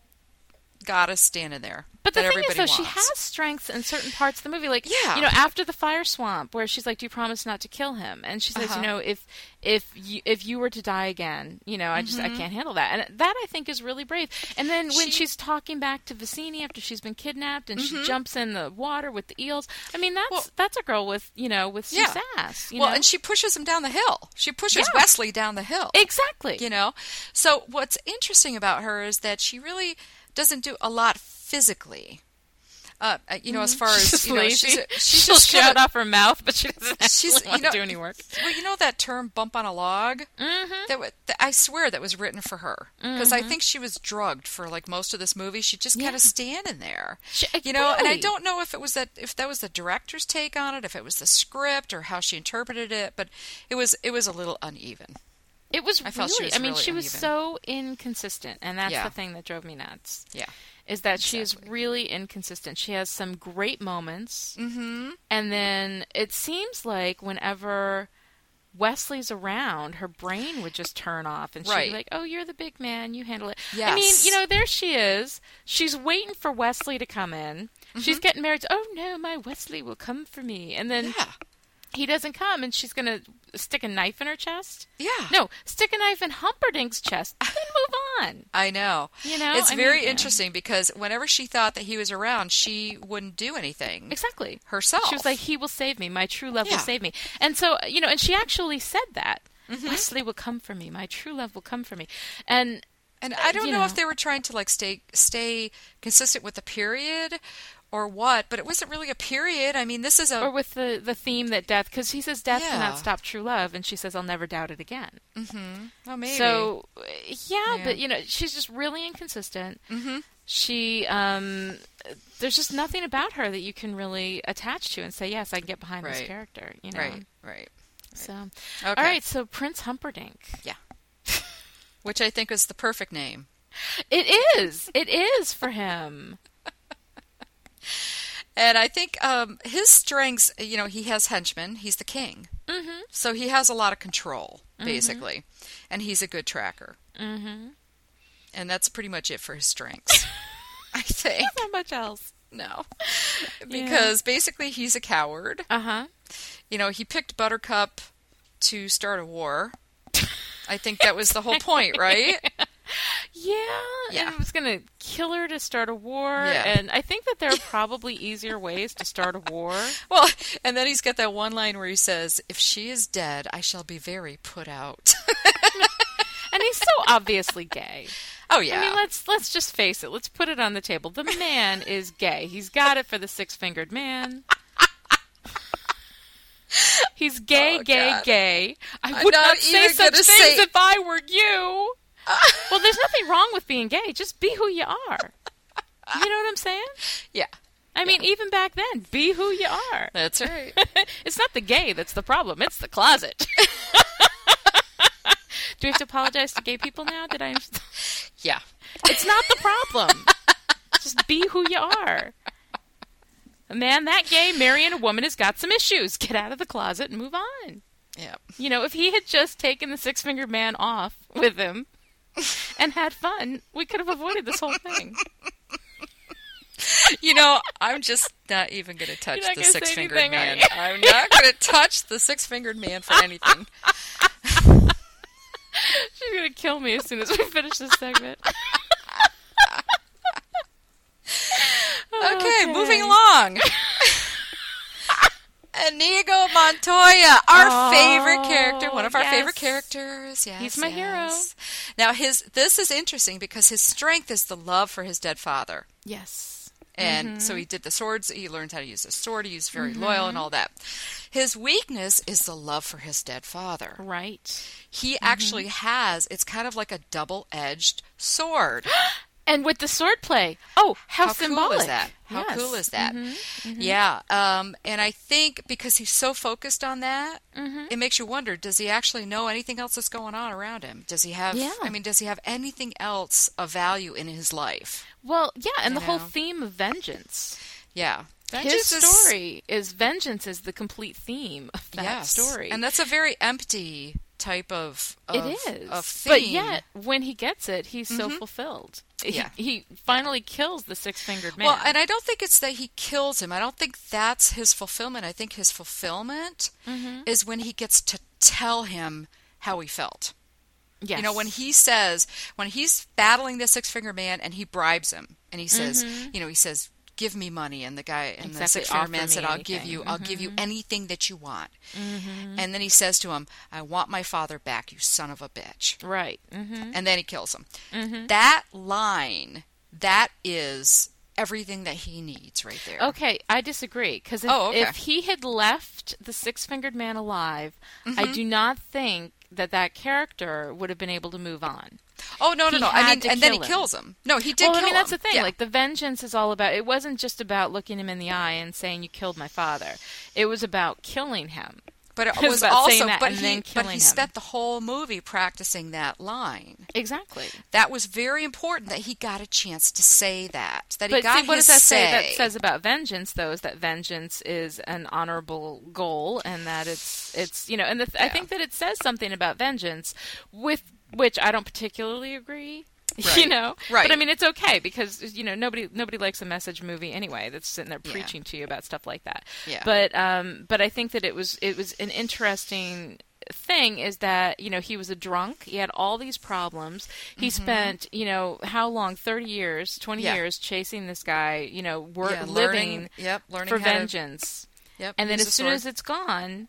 goddess standing there But the thing is, though, she has strengths in certain parts of the movie. Like, Yeah. you know, after the fire swamp, where she's like, "Do you promise not to kill him?" And she says, Uh-huh. "You know, if if you if you were to die again, you know, I just I can't handle that." And that I think is really brave. And then when Mm-hmm. She- Mm-hmm. she's talking back to Vizzini after she's been kidnapped, and she jumps in the water with the eels. I mean, that's Well- that's a girl with you know with Yeah. sass. You well, know? and she pushes him down the hill. She pushes Yeah. Wesley down the hill. exactly. you know so what's interesting about her is that she really doesn't do a lot physically uh, uh, you know as far She's as you know lazy. she's, a- she's She'll just kinda- off her mouth, but she doesn't she's actually you know to do any work. well you know that term bump on a log Mm-hmm. that, that i swear that was written for her because i think she was drugged for like most of this movie she just kind of standing there She- you know and i don't know if it was that if that was the director's take on it if it was the script or how she interpreted it but it was it was a little uneven It was I felt she really. was I mean, really she was uneven. so inconsistent, and that's Yeah. the thing that drove me nuts. yeah Is that she is really inconsistent. She has some great moments, mm-hmm. and then it seems like whenever Wesley's around, her brain would just turn off, and she'd Right. be like, "Oh, you're the big man. You handle it." I mean, you know, there she is. She's waiting for Wesley to come in. She's Mm-hmm. getting married. Oh no, my Wesley will come for me, and then yeah he doesn't come, and she's gonna stick a knife in her chest. yeah No, stick a knife in Humperdinck's chest, then move on. I know. You know, it's I mean, very yeah. interesting because whenever she thought that he was around, she wouldn't do anything Exactly. herself. She was like, "He will save me. My true love Yeah. will save me." And so, you know, and she actually said that. Mm-hmm. Wesley will come for me. My true love will come for me. And and I don't you know, know. if they were trying to like stay stay consistent with the period or what, but it wasn't really a period. I mean, this is a or with the the theme that death, because he says death Yeah. cannot stop true love, and she says, "I'll never doubt it again." oh maybe So, yeah, Yeah. but you know, she's just really inconsistent. Mm-hmm. She, um, there's just nothing about her that you can really attach to and say, "Yes, I can get behind this character." You know. right, right. So, Okay. all right. So Prince Humperdinck. Yeah. Which I think is the perfect name. It is. It is for him. And I think um, his strengths, you know, he has henchmen. He's the king. Mm-hmm. So he has a lot of control, basically. And he's a good tracker. Mm-hmm. And that's pretty much it for his strengths. I think. Not much else. No. Because basically he's a coward. Uh huh. You know, he picked Buttercup to start a war. I think that was the whole point, right? Yeah. Yeah. And it was going to kill her to start a war. Yeah. And I think that there are probably easier ways to start a war. Well, and then he's got that one line where he says, If she is dead, I shall be very put out. And he's so obviously gay. oh, yeah. I mean, let's let's just face it. Let's put it on the table. The man is gay. He's got it for the six-fingered man. He's gay, Oh, gay, God. gay. I I'm would not not, say such things say- if I were you. Well, there's nothing wrong with being gay. Just be who you are. You know what I'm saying? yeah. I mean, even back then, be who you are. That's right. it's not the gay that's the problem; it's the closet. Do we have to apologize to gay people now? Did I? yeah. It's not the problem. Just be who you are. A man that gay marrying a woman has got some issues. Get out of the closet and move on. Yeah. You know, if he had just taken the six fingered man off with him, and had fun, we could have avoided this whole thing. You know, I'm just not even going to touch the six fingered man. I'm not going to touch the six fingered man for anything. She's gonna kill me as soon as we finish this segment. Okay, moving along. Inigo Montoya, our Oh, favorite character, one of our yes. favorite characters. Yes, He's my hero. Now his this is interesting because his strength is the love for his dead father. Yes. And Mm-hmm. so he did the swords. He learned how to use the sword. He was very loyal and all that. His weakness is the love for his dead father. Right. He Mm-hmm. actually has, it's kind of like a double edged sword. And with the swordplay. Oh, how, How symbolic. cool is that? How Yes. cool is that? Mm-hmm. Yeah. Um, and I think because he's so focused on that, Mm-hmm. it makes you wonder does he actually know anything else that's going on around him? Does he have, Yeah. I mean, does he have anything else of value in his life? Well, yeah, and You the whole theme of vengeance. Yeah. His Vengeance is- story is vengeance is the complete theme of that yes. story. And that's a very empty type of, of it is. of but yet, when he gets it, he's so fulfilled. Yeah. He, finally kills the six-fingered man. Well, and I don't think it's that he kills him. I don't think that's his fulfillment. I think his fulfillment Mm-hmm. is when he gets to tell him how he felt. yes. You know, when he says, when he's battling the six finger man and he bribes him and he says, you know, he says, give me money. And the guy, and the Mm-hmm. Six finger man said, I'll give you, I'll give you anything that you want. Mm-hmm. And then he says to him, I want my father back, you son of a bitch. right. hmm And then he kills him. Mm-hmm. That line, that is everything that he needs right there. Okay, I disagree because if, Oh, okay. if he had left the six-fingered man alive, Mm-hmm. I do not think that that character would have been able to move on. Oh no no no! I mean, and then he him. kills him. No, he did. well, I mean, that's him. the thing. Yeah. Like the vengeance is all about. It wasn't just about looking him in the eye and saying you killed my father. It was about killing him. but it was was saying also, that but and he, then but he him. spent the whole movie practicing that line. Exactly. That was very important that he got a chance to say that. That he got see, what does that say? That says about vengeance, though, is that vengeance is an honorable goal, and that it's it's you know, and the th- I think that it says something about vengeance, with which I don't particularly agree. You know, Right. But I mean, it's okay because you know nobody nobody likes a message movie anyway that's sitting there Yeah. preaching to you about stuff like that. Yeah. But um, but I think that it was it was an interesting thing is that you know he was a drunk he had all these problems he spent you know how long 30 years 20 Mm-hmm. Yeah. years chasing this guy you know wor- Yeah, living learning- yep, learning for how to- vengeance Yep, and then as soon as it's gone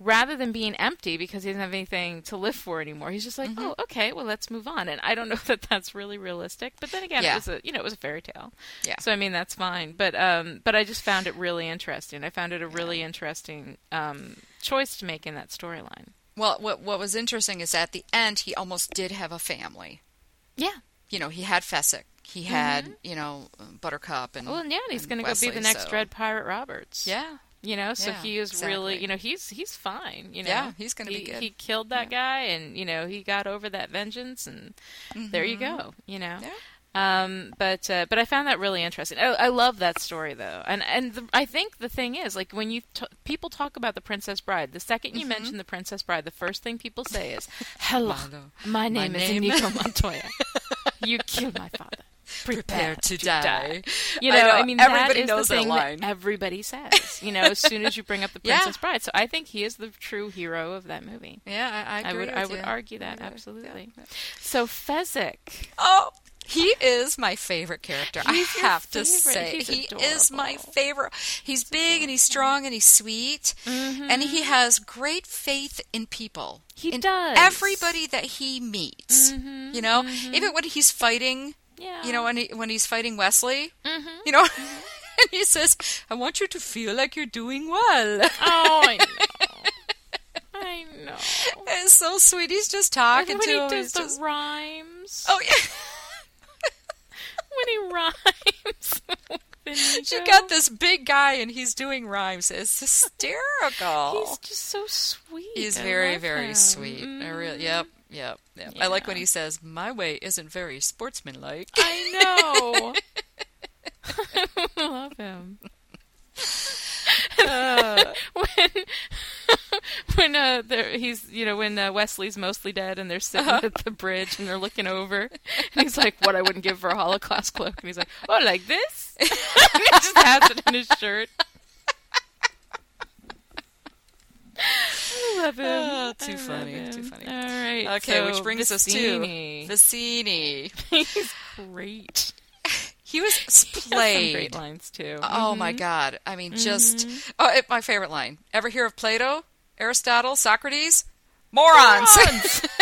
rather than being empty because he doesn't have anything to live for anymore. He's just like Mm-hmm. oh okay well let's move on. And i don't know that that's really realistic but then again Yeah. it was a you know it was a fairy tale. Yeah. so i mean that's fine. But um but i just found it really interesting. I found it a really interesting um choice to make in that storyline. Well, what what was interesting is at the end he almost did have a family. yeah. You know, he had Fezzik, he had you know Buttercup, and Mm-hmm. well yeah and he's going to go be the next so- Dread Pirate Roberts. Yeah, You know, so Yeah, he is really, you know, he's he's fine. You know, Yeah, he's gonna be He- good. He killed that guy, and you know, he got over that vengeance, and there you go. You know, Mm-hmm. Yeah. um, but uh, but I found that really interesting. I, I love that story though, and and the, I think the thing is, like when you t- people talk about the Princess Bride, the 2nd Mm-hmm. you mention the Princess Bride, the first thing people say is, "Hello, my name is name- Inigo Montoya. you killed my father." Prepare to die. You I know, know, I, mean, everybody that is knows the that thing line. everybody says. You know, as soon as you bring up the Yeah. Princess Bride, so I think he is the true hero of that movie. Yeah, I, I I would I would you. argue that I absolutely. Yeah. So Fezzik, Oh, he is my favorite character. I He's your have to say, He's he is my favorite. He's big and he's strong and he's sweet, mm-hmm. and he has great faith in people. He in does. Everybody that he meets, mm-hmm. you know, mm-hmm. even when he's fighting, yeah, you know, when he, when he's fighting Wesley, Mhm. you know. And he says, "I want you to feel like you're doing well." Oh, I know. I know. it's so sweet. He's just And talking when to he him. does the just, rhymes, oh yeah. when he rhymes, You got this big guy and he's doing rhymes. It's hysterical. He's just so sweet. He's I very, very him. sweet. I really, Mhm. Yep, yep, yep. I like when he says, "My way isn't very sportsmanlike." I know. I love him. Uh, when when uh, he's you know when uh, Wesley's mostly dead and they're sitting Uh-huh. at the bridge and they're looking over, and he's like, "What I wouldn't give for a Holocaust cloak," and he's like, "Oh, like this?" and he just has it in his shirt. I love him. Oh, too I funny, too funny. All right. Okay, so which brings Vizzini. us to Vizzini. He's great. He was He played. great lines too. Oh my mm-hmm. God! I mean, just mm-hmm. oh, my favorite line. Ever hear of Plato, Aristotle, Socrates? Morons. Morons.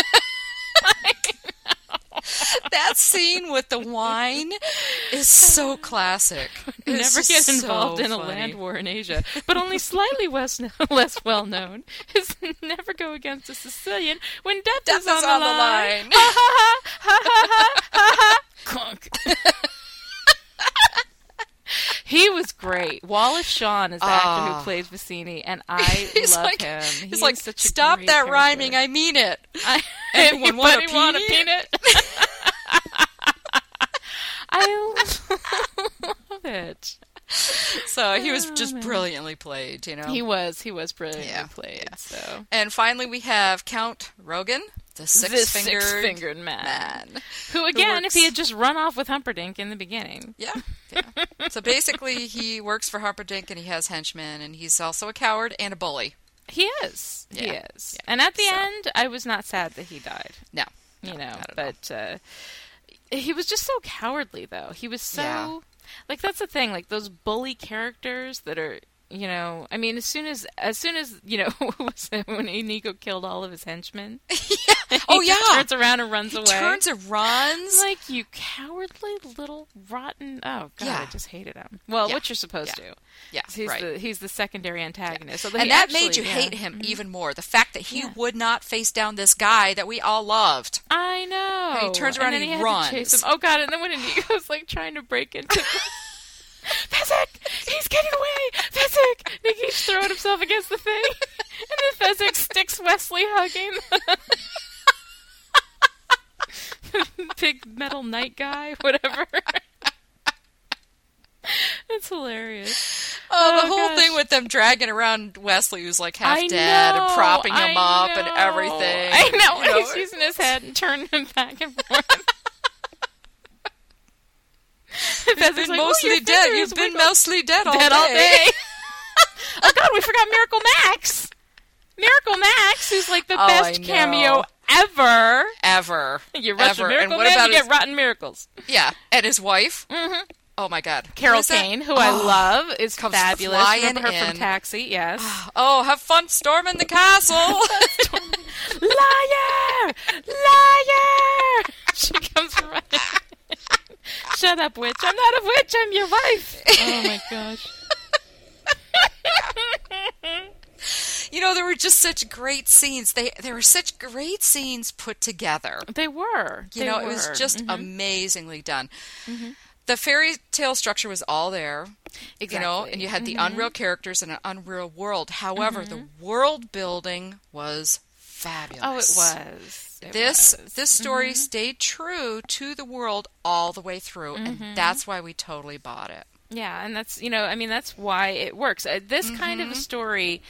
that scene with the wine is so classic. Never It's get involved so in a funny. land war in Asia, but only slightly less, less well known is never go against a Sicilian when death, Death is on, is the, on the line. line. Ha ha ha ha ha ha ha. He was great. Wallace Shawn is the actor Ah. who plays Vizzini, and I He's love like, him. he's like, such a stop that character. rhyming. I mean it. I, Anyone want a anybody want a peanut? peanut? I love it. So he was just man. brilliantly played, you know. He was. He was brilliantly Yeah, played. yeah. So and finally, we have Count Rugen, the six-fingered six-fingered man. man. Who again, if works- he had just run off with Humperdinck in the beginning, Yeah, yeah. so basically, he works for Humperdinck, and he has henchmen, and he's also a coward and a bully. he is. He is. yeah. And at the So- end, I was not sad that he died. No, You know, not at all. but uh, he was just so cowardly, though. He was so Yeah. like that's the thing. Like those bully characters that are. You know, I mean, as soon as, as soon as you know, what was it, when Inigo killed all of his henchmen, Oh, yeah. he oh, just yeah. turns around and runs he away. turns and runs. like you cowardly little rotten. Oh God, I just hated him. Well, Yeah. what you're supposed Yeah. to. yeah, He's right. the he's the secondary antagonist. Although and that actually- made you yeah. hate him mm-hmm. even more. The fact that he Yeah. would not face down this guy that we all loved. I know. And he turns around then and he he runs. him. Oh God! And then when Inigo's like trying to break into. Fezzik! He's getting away! Fezzik! He throwing himself against the thing. And then Fezzik sticks Wesley hugging the big metal knight guy, whatever. It's hilarious. Oh, the Oh, whole gosh. thing with them dragging around Wesley, who's like half I dead, know, and propping him I up and everything. I know. You know, He's using his head and turning him back and forth. You've Fezzik's been like, "Oh, mostly your dead. You've been wiggled." mostly dead all dead day. all day. oh God, we forgot Miracle Max. Miracle Max, who's like the Oh, best cameo ever. Ever. You rush Ever. a Miracle and what Man, about you his, get Rotten Miracles. Yeah, and his wife. Mm-hmm. Oh my God, Carol is? Kane, who I Oh. love, is Comes fabulous. Remember her in. from Taxi? Yes. Oh, have fun storming the castle. Liar! Liar! She comes running. Shut up, witch. I'm not a witch. I'm your wife. Oh my gosh. you know, there were just such great scenes. They there were such great scenes put together. They were. You They know, it was were. just Mhm. amazingly done. The fairy tale structure was all there, you know, and you had the Mhm. unreal characters and an unreal world. However, the world building was fabulous. Oh, it was. This was. this story mm-hmm. stayed true to the world all the way through, and mm-hmm. that's why we totally bought it. Yeah, and that's you know, I mean, that's why it works. Uh, this kind Mm-hmm. of a story,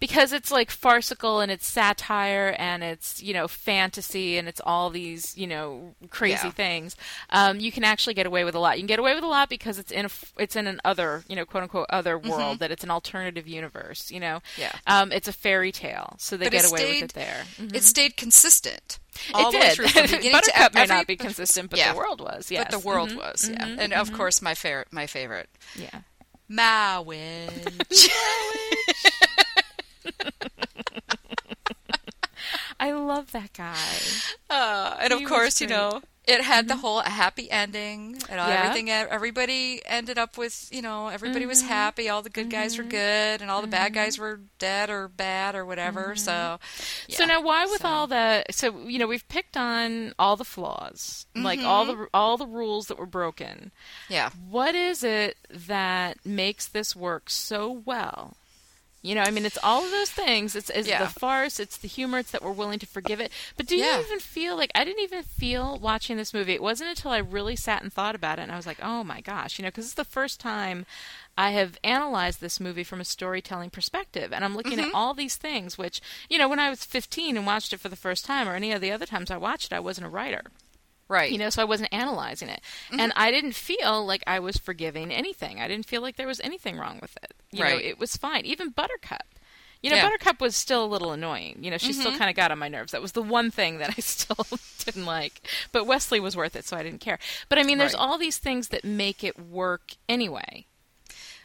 because it's like farcical and it's satire and it's you know fantasy and it's all these you know crazy Yeah. things. Um, you can actually get away with a lot. You can get away with a lot because it's in a it's in an other you know quote unquote other world that it's an alternative universe. You know, Mm-hmm. Yeah. um, it's a fairy tale, so they But get away stayed- with it there. Mhm. It stayed consistent all it the way did. through from beginning to Buttercup e- may every, not be consistent, but yeah. the world was. Yes, But the world Mhm. was, yeah. Mhm. And of course, my favorite, my favorite, yeah. my witch. I love that guy. Uh, and of He was course, you know, it had the mm-hmm. whole happy ending and Yeah. everything. Everybody ended up with, you know, everybody was mm-hmm. happy. All the good guys were mm-hmm. good, and all the bad guys were dead or bad or whatever. So, So yeah. now, why with So- all the so you know we've picked on all the flaws, like all the all the rules that were broken. yeah, What is it that makes this work so well You know, I mean, it's all of those things. It's, it's Yeah. the farce, it's the humor, it's that we're willing to forgive it. But do Yeah. you even feel like I didn't even feel watching this movie? It wasn't until I really sat and thought about it, and I was like, oh my gosh, you know, because it's the first time I have analyzed this movie from a storytelling perspective, and I'm looking Mm-hmm. at all these things. Which, you know, when I was 15 and watched it for the first time, or any of the other times I watched it, I wasn't a writer Right. you know so i wasn't analyzing it Mm-hmm. and i didn't feel like i was forgiving anything i didn't feel like there was anything wrong with it you know Right. it was fine even buttercup you know Yeah. Mm-hmm. buttercup was still a little annoying you know she still kind of got on my nerves that was the one thing that i still didn't like but wesley was worth it so i didn't care but i mean there's Right. all these things that make it work anyway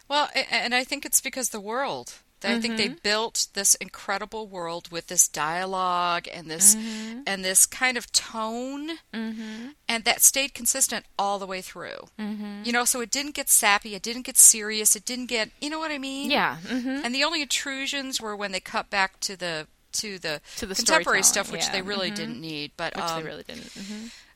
Well, and I think it's because the world. I think they Mm-hmm. built this incredible world with this dialogue and this Mm-hmm. and this kind of tone, and that stayed consistent all the way through. Mm-hmm. You know, so it didn't get sappy, it didn't get serious, it didn't get, you know what I mean? yeah hmm And the only intrusions were when they cut back to the to the, To the contemporary stuff, which yeah. they really didn't need. But which um, they really didn't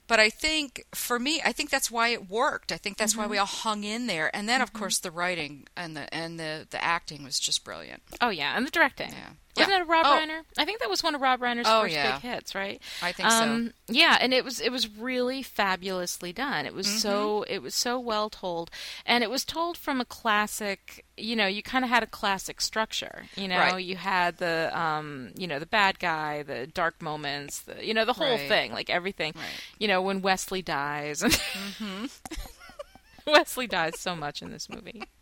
but I think for me, I think that's why it worked. I think that's Mm-hmm. why we all hung in there. And then, of course, the writing and the and the the acting was just brilliant. oh yeah and the directing Yeah. Wasn't Yeah. that a Rob Oh. Reiner? I think that was one of Rob Reiner's Oh, first yeah. big hits, right? I think so. um, Yeah, and it was it was really fabulously done. It was Mm-hmm. so it was so well told, and it was told from a classic. You know, you kind of had a classic structure. You know, Right. you had the um, you know, the bad guy, the dark moments, the you know, the whole Right. thing, like everything. Right. Mm-hmm. You know, when Wesley dies. Wesley dies so much in this movie.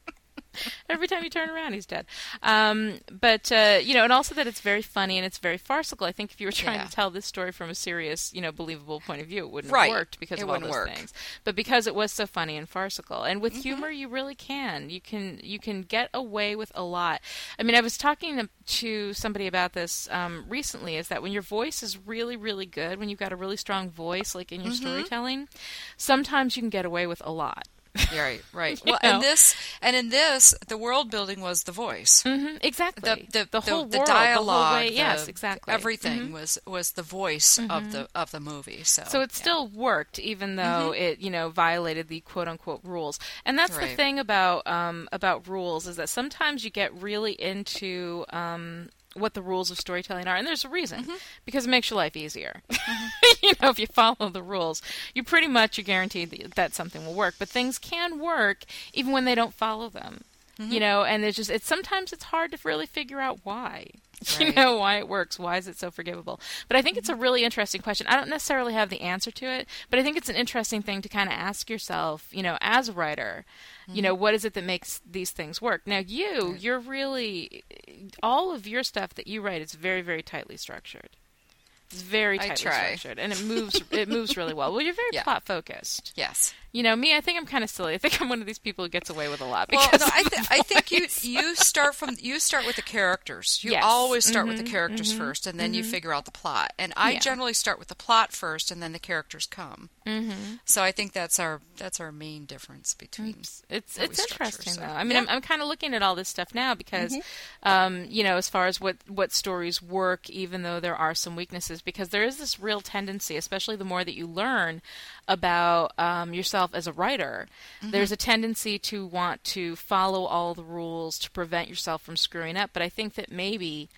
Every time you turn around, he's dead. Um, but uh, you know, and also that it's very funny and it's very farcical. I think if you were trying Yeah. to tell this story from a serious, you know, believable point of view, it wouldn't Right. have worked because It of all those work. Mm-hmm. things. But because it was so funny and farcical, and with humor, you really can. You can you can get away with a lot. I mean, I was talking to- to somebody about this um, recently. Is that when your voice is really really good, when you've got a really strong voice, like in your Mm-hmm. storytelling, sometimes you can get away with a lot. Yeah, right, right. Well, know? and this and in this, the world building was the voice. hmm exactly. The, the, whole the world, dialogue, the way, the- yes, exactly. Everything Mhm. was was the voice of the of the movie. So So it yeah. Mm-hmm. still worked, even though it, you know, violated the quote unquote rules. And that's the thing about um, about rules is that sometimes you get really into um, what the rules of storytelling are, and there's a reason Mm-hmm. because it makes your life easier. you know, if you follow the rules, you pretty much are guaranteed that, that something will work. But things can work even when they don't follow them. Mm-hmm. You know, and it's just it's sometimes it's hard to really figure out why. You know why it works. Why is it so forgivable? But I think it's a really interesting question. I don't necessarily have the answer to it, but I think it's an interesting thing to kind of ask yourself. You know, as a writer, you know, what is it that makes these things work? Now, you, you're really all of your stuff that you write is very, very tightly structured. It's very tightly structured, and it moves. it moves really well. Well, you're very Yeah. plot focused. yes. You know, me, I think I'm kind of silly. I think I'm one of these people who gets away with a lot Well, no, I, th- I think you you start from you start with the characters. You Yes. always start with the Mhm, characters first, and then you figure out the plot. And I Yeah. generally start with the plot first, and then the characters come. Mhm. So I think that's our that's our main difference between. It's it's, it's interesting so- though. I mean, Yeah. Mm-hmm. I'm, I'm kind of looking at all this stuff now because, um, you know, as far as what what stories work, even though there are some weaknesses, because there is this real tendency, especially the more that you learn about um, yourself as a writer, Mm-hmm. there's a tendency to want to follow all the rules to prevent yourself from screwing up. But I think that maybe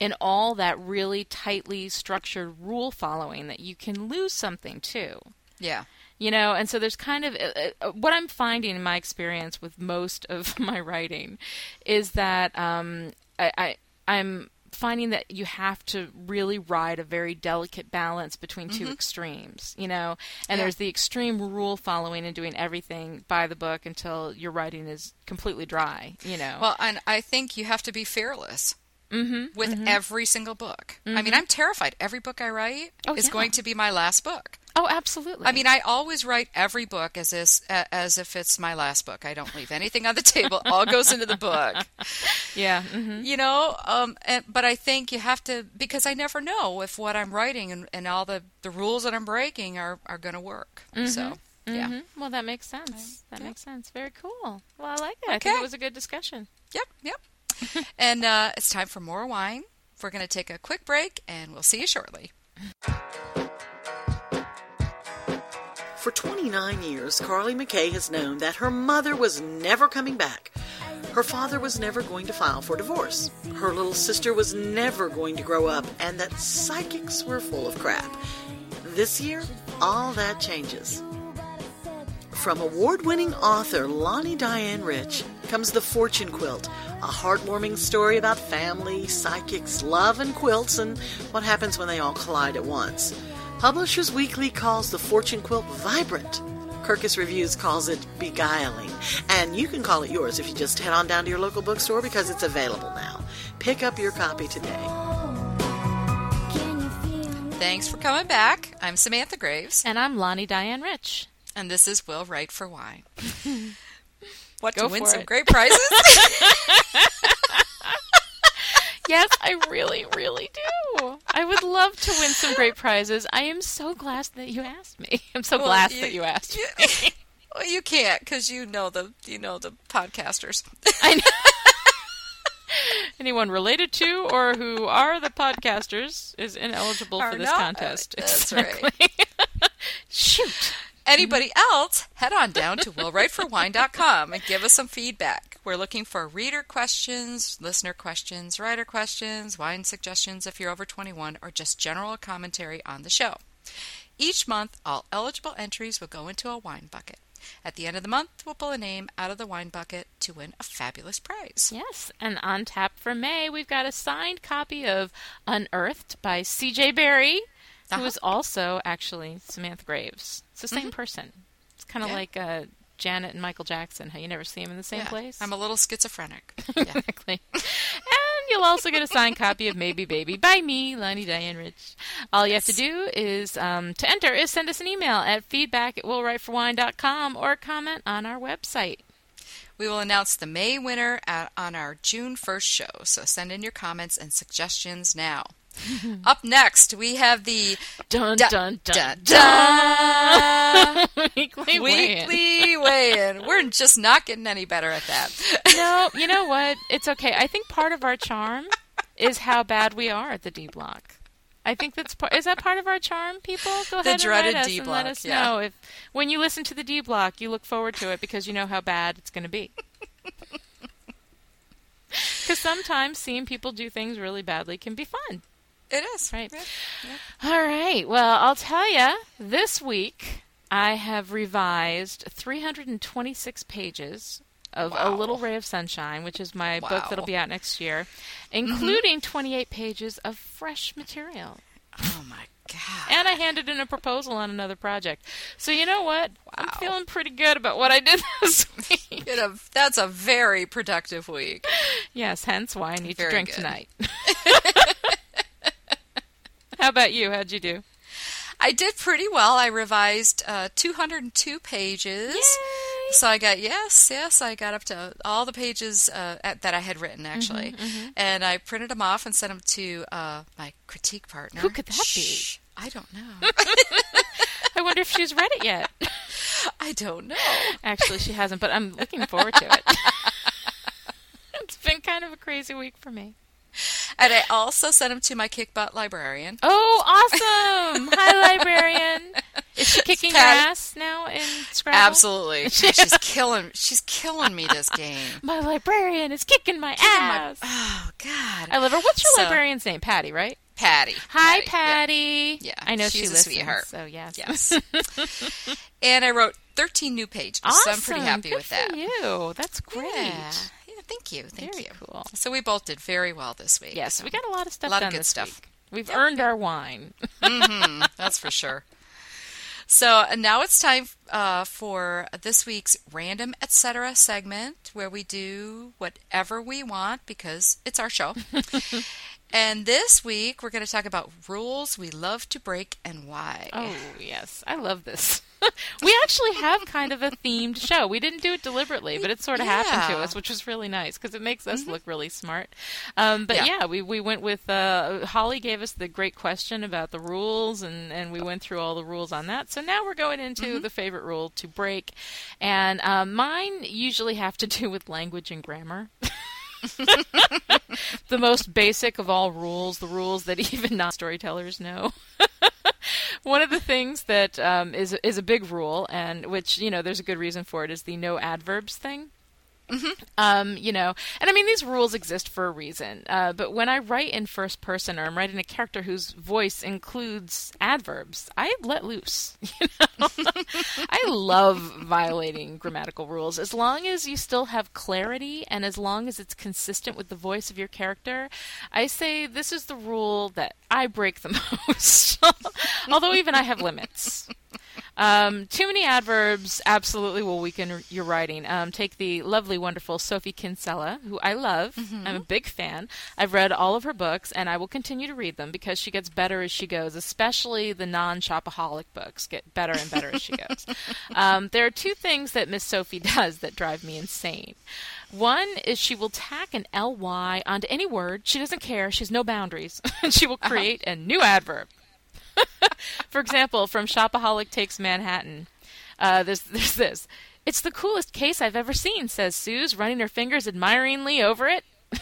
in all that really tightly structured rule following, that you can lose something too Yeah. you know and so there's kind of uh, uh, what i'm finding in my experience with most of my writing is that um, I, I i'm finding that you have to really ride a very delicate balance between 2 extremes you know and Mm-hmm. Yeah. there's the extreme rule following and doing everything by the book until your writing is completely dry you know Well, and I think you have to be fearless. mm-hmm, with every single book. I mean, I'm terrified. Every book I write Oh, is yeah. going to be my last book. Oh absolutely I mean, I always write every book as is, as if it's my last book. I don't leave anything on the table. All goes into the book. yeah hmm You know, um, and, but I think you have to because I never know if what I'm writing and, and all the, the rules that I'm breaking are, are going to work. So, yeah. hmm Well, that makes sense. That Yeah. makes sense. Very cool. Well, I like it. I think it was a good discussion. Yep, yep. and uh, it's time for more wine. We're going to take a quick break and we'll see you shortly. For 29 years, Carly McKay has known that her mother was never coming back. Her father was never going to file for divorce. Her little sister was never going to grow up, and that psychics were full of crap. This year, all that changes. From award winning author Lani Diane Rich comes The Fortune Quilt, a heartwarming story about family, psychics, love, and quilts, and what happens when they all collide at once. Publishers Weekly calls The Fortune Quilt vibrant. Kirkus Reviews calls it beguiling. And you can call it yours if you just head on down to your local bookstore because it's available now. Pick up your copy today. Thanks for coming back. I'm Samantha Graves. And I'm Lani Diane Rich. And this is Will Write for Wine. what Go to win some it. great prizes? Yes, I really, really do. I would love to win some great prizes. I am so glad that you asked me. I'm so Well, glad you- that you asked you- me. well, you can't because you know the you know the podcasters. I know. Anyone related to or who are the podcasters is ineligible Are for this not. contest. Uh, that's right. Exactly. Shoot. Anybody else, head on down to willwriteforwine.com and give us some feedback. We're looking for reader questions, listener questions, writer questions, wine suggestions if you're over 21, or just general commentary on the show. Each month, all eligible entries will go into a wine bucket. At the end of the month, we'll pull a name out of the wine bucket to win a fabulous prize. Yes, and on tap for May, we've got a signed copy of Unearthed by C.J. Barry, who Uh-huh. is also actually Samantha Graves. It's the same person. It's kind of Yeah. like uh, Janet and Michael Jackson, how you never see them in the same Yeah, place. I'm a little schizophrenic. Exactly. and you'll also get a signed copy of Maybe Baby by me, Lani Diane Rich. All you have to do is um, to enter is send us an email at feedback at willwriteforwine.com or comment on our website. We will announce the May winner at, on our June 1st show, so send in your comments and suggestions now. Up next, we have the Dun Da- dun dun da- dun. Weekly weekly weigh-in. We're just not getting any better at that. No, you know what? It's okay. I think part of our charm is how bad we are at the D block. I think that's part. Is that part of our charm? People, go ahead and dreaded write us D and let block, us yeah. know if when you listen to the D block, you look forward to it because you know how bad it's going to be. Because sometimes seeing people do things really badly can be fun. It is Right. Yeah. All right. Well, I'll tell you, this week I have revised 326 pages of A Little Ray of Sunshine, which is my book that'll be out next year, mm-hmm. including 28 pages of fresh material. Oh my god. And I handed in a proposal on another project. So you know what? I'm Wow. feeling pretty good about what I did this week. You know, that's a very productive week. yes, hence why I need Very to drink good. tonight. How about you? How'd you do? I did pretty well. I revised uh, 202 pages. Yay! So I got yes, yes. I got up to all the pages uh, at, that I had written actually, Mm-hmm, and I printed them off and sent them to uh, my critique partner. Who could that be? I don't know. I wonder if she's read it yet. I don't know. Actually, she hasn't, but I'm looking forward to it. it's been kind of a crazy week for me. And I also sent them to my kick butt librarian. Oh, awesome! Hi, librarian. Is she kicking Pat- ass now in Scrabble? Absolutely, she's killing. She's killing me this game. My librarian is kicking my Kicking my- ass. oh God, I love her. What's your So- librarian's name? Patty, right? Patty. Hi, yeah. Patty. Yeah, I know she's she a listens. sweetheart. So yes, Yes. and I wrote 13 new pages, awesome. so I'm pretty happy Good with that. You. That's great. Yeah. Thank you. Thank Very you. cool. So we both did very well this week. Yes, so we got a lot of stuff A lot of good stuff. week. We've earned our wine. that's for sure. So uh, now it's time uh, for this week's random etc. segment where we do whatever we want because it's our show. and this week we're going to talk about rules we love to break and why. Oh, yes. I love this. We actually have kind of a themed show. We didn't do it deliberately, but it sort of happened to us, which was really nice because it makes us look really smart. Um, but Yeah. yeah, we, we went with uh, Holly gave us the great question about the rules, and, and we went through all the rules on that. So now we're going into the favorite rule to break. And um, mine usually have to do with language and grammar. the most basic of all rules, the rules that even non storytellers know. One of the things that um, is is a big rule, and which you know there's a good reason for it, is the no adverbs thing. Um, you know, and I mean these rules exist for a reason. Uh, but when I write in first person or I'm writing a character whose voice includes adverbs, I let loose. You know, I love violating grammatical rules as long as you still have clarity and as long as it's consistent with the voice of your character. I say this is the rule that I break the most. Although even I have limits. Um, too many adverbs absolutely will weaken your writing. Um, take the lovely, wonderful Sophie Kinsella, who I love. Mm-hmm. I'm a big fan. I've read all of her books, and I will continue to read them because she gets better as she goes. Especially the non-shopaholic books get better and better as she goes. Um, there are two things that Miss Sophie does that drive me insane. One is she will tack an ly onto any word. She doesn't care. She has no boundaries. and she will create a new adverb. For example, from Shopaholic Takes Manhattan, uh, there's, there's this. It's the coolest case I've ever seen, says Suze, running her fingers admiringly over it.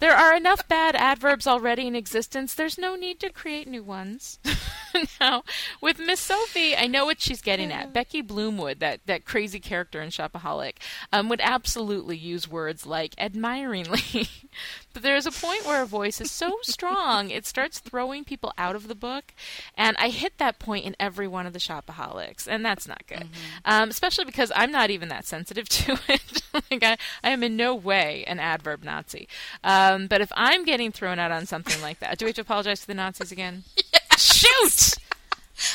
there are enough bad adverbs already in existence. There's no need to create new ones. now, with Miss Sophie, I know what she's getting at. Becky Bloomwood, that, that crazy character in Shopaholic, um, would absolutely use words like admiringly. but there is a point where her voice is so strong, it starts throwing people out of the book. And I hit that point in every one of the Shopaholics, and that's not good. Um, especially because I'm not even that sensitive to it. like I, I am in no way an adverb Nazi. Um, Um, but if I'm getting thrown out on something like that, do we have to apologize to the Nazis again? Shoot!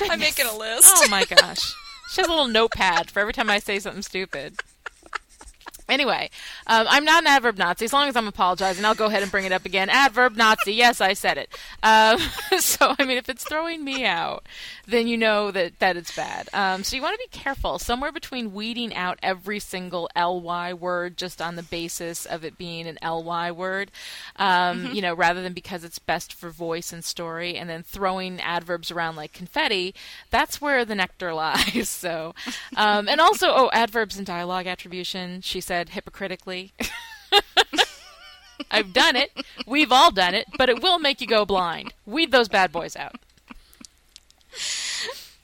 I'm making a list. Oh my gosh. She has a little notepad for every time I say something stupid. Anyway, um, I'm not an adverb Nazi. As long as I'm apologizing, I'll go ahead and bring it up again. Adverb Nazi. Yes, I said it. Um, so, I mean, if it's throwing me out, then you know that, that it's bad. Um, so you want to be careful. Somewhere between weeding out every single ly word just on the basis of it being an ly word, um, you know, rather than because it's best for voice and story, and then throwing adverbs around like confetti. That's where the nectar lies. So, um, and also, oh, adverbs and dialogue attribution. She said hypocritically. I've done it. We've all done it, but it will make you go blind. Weed those bad boys out.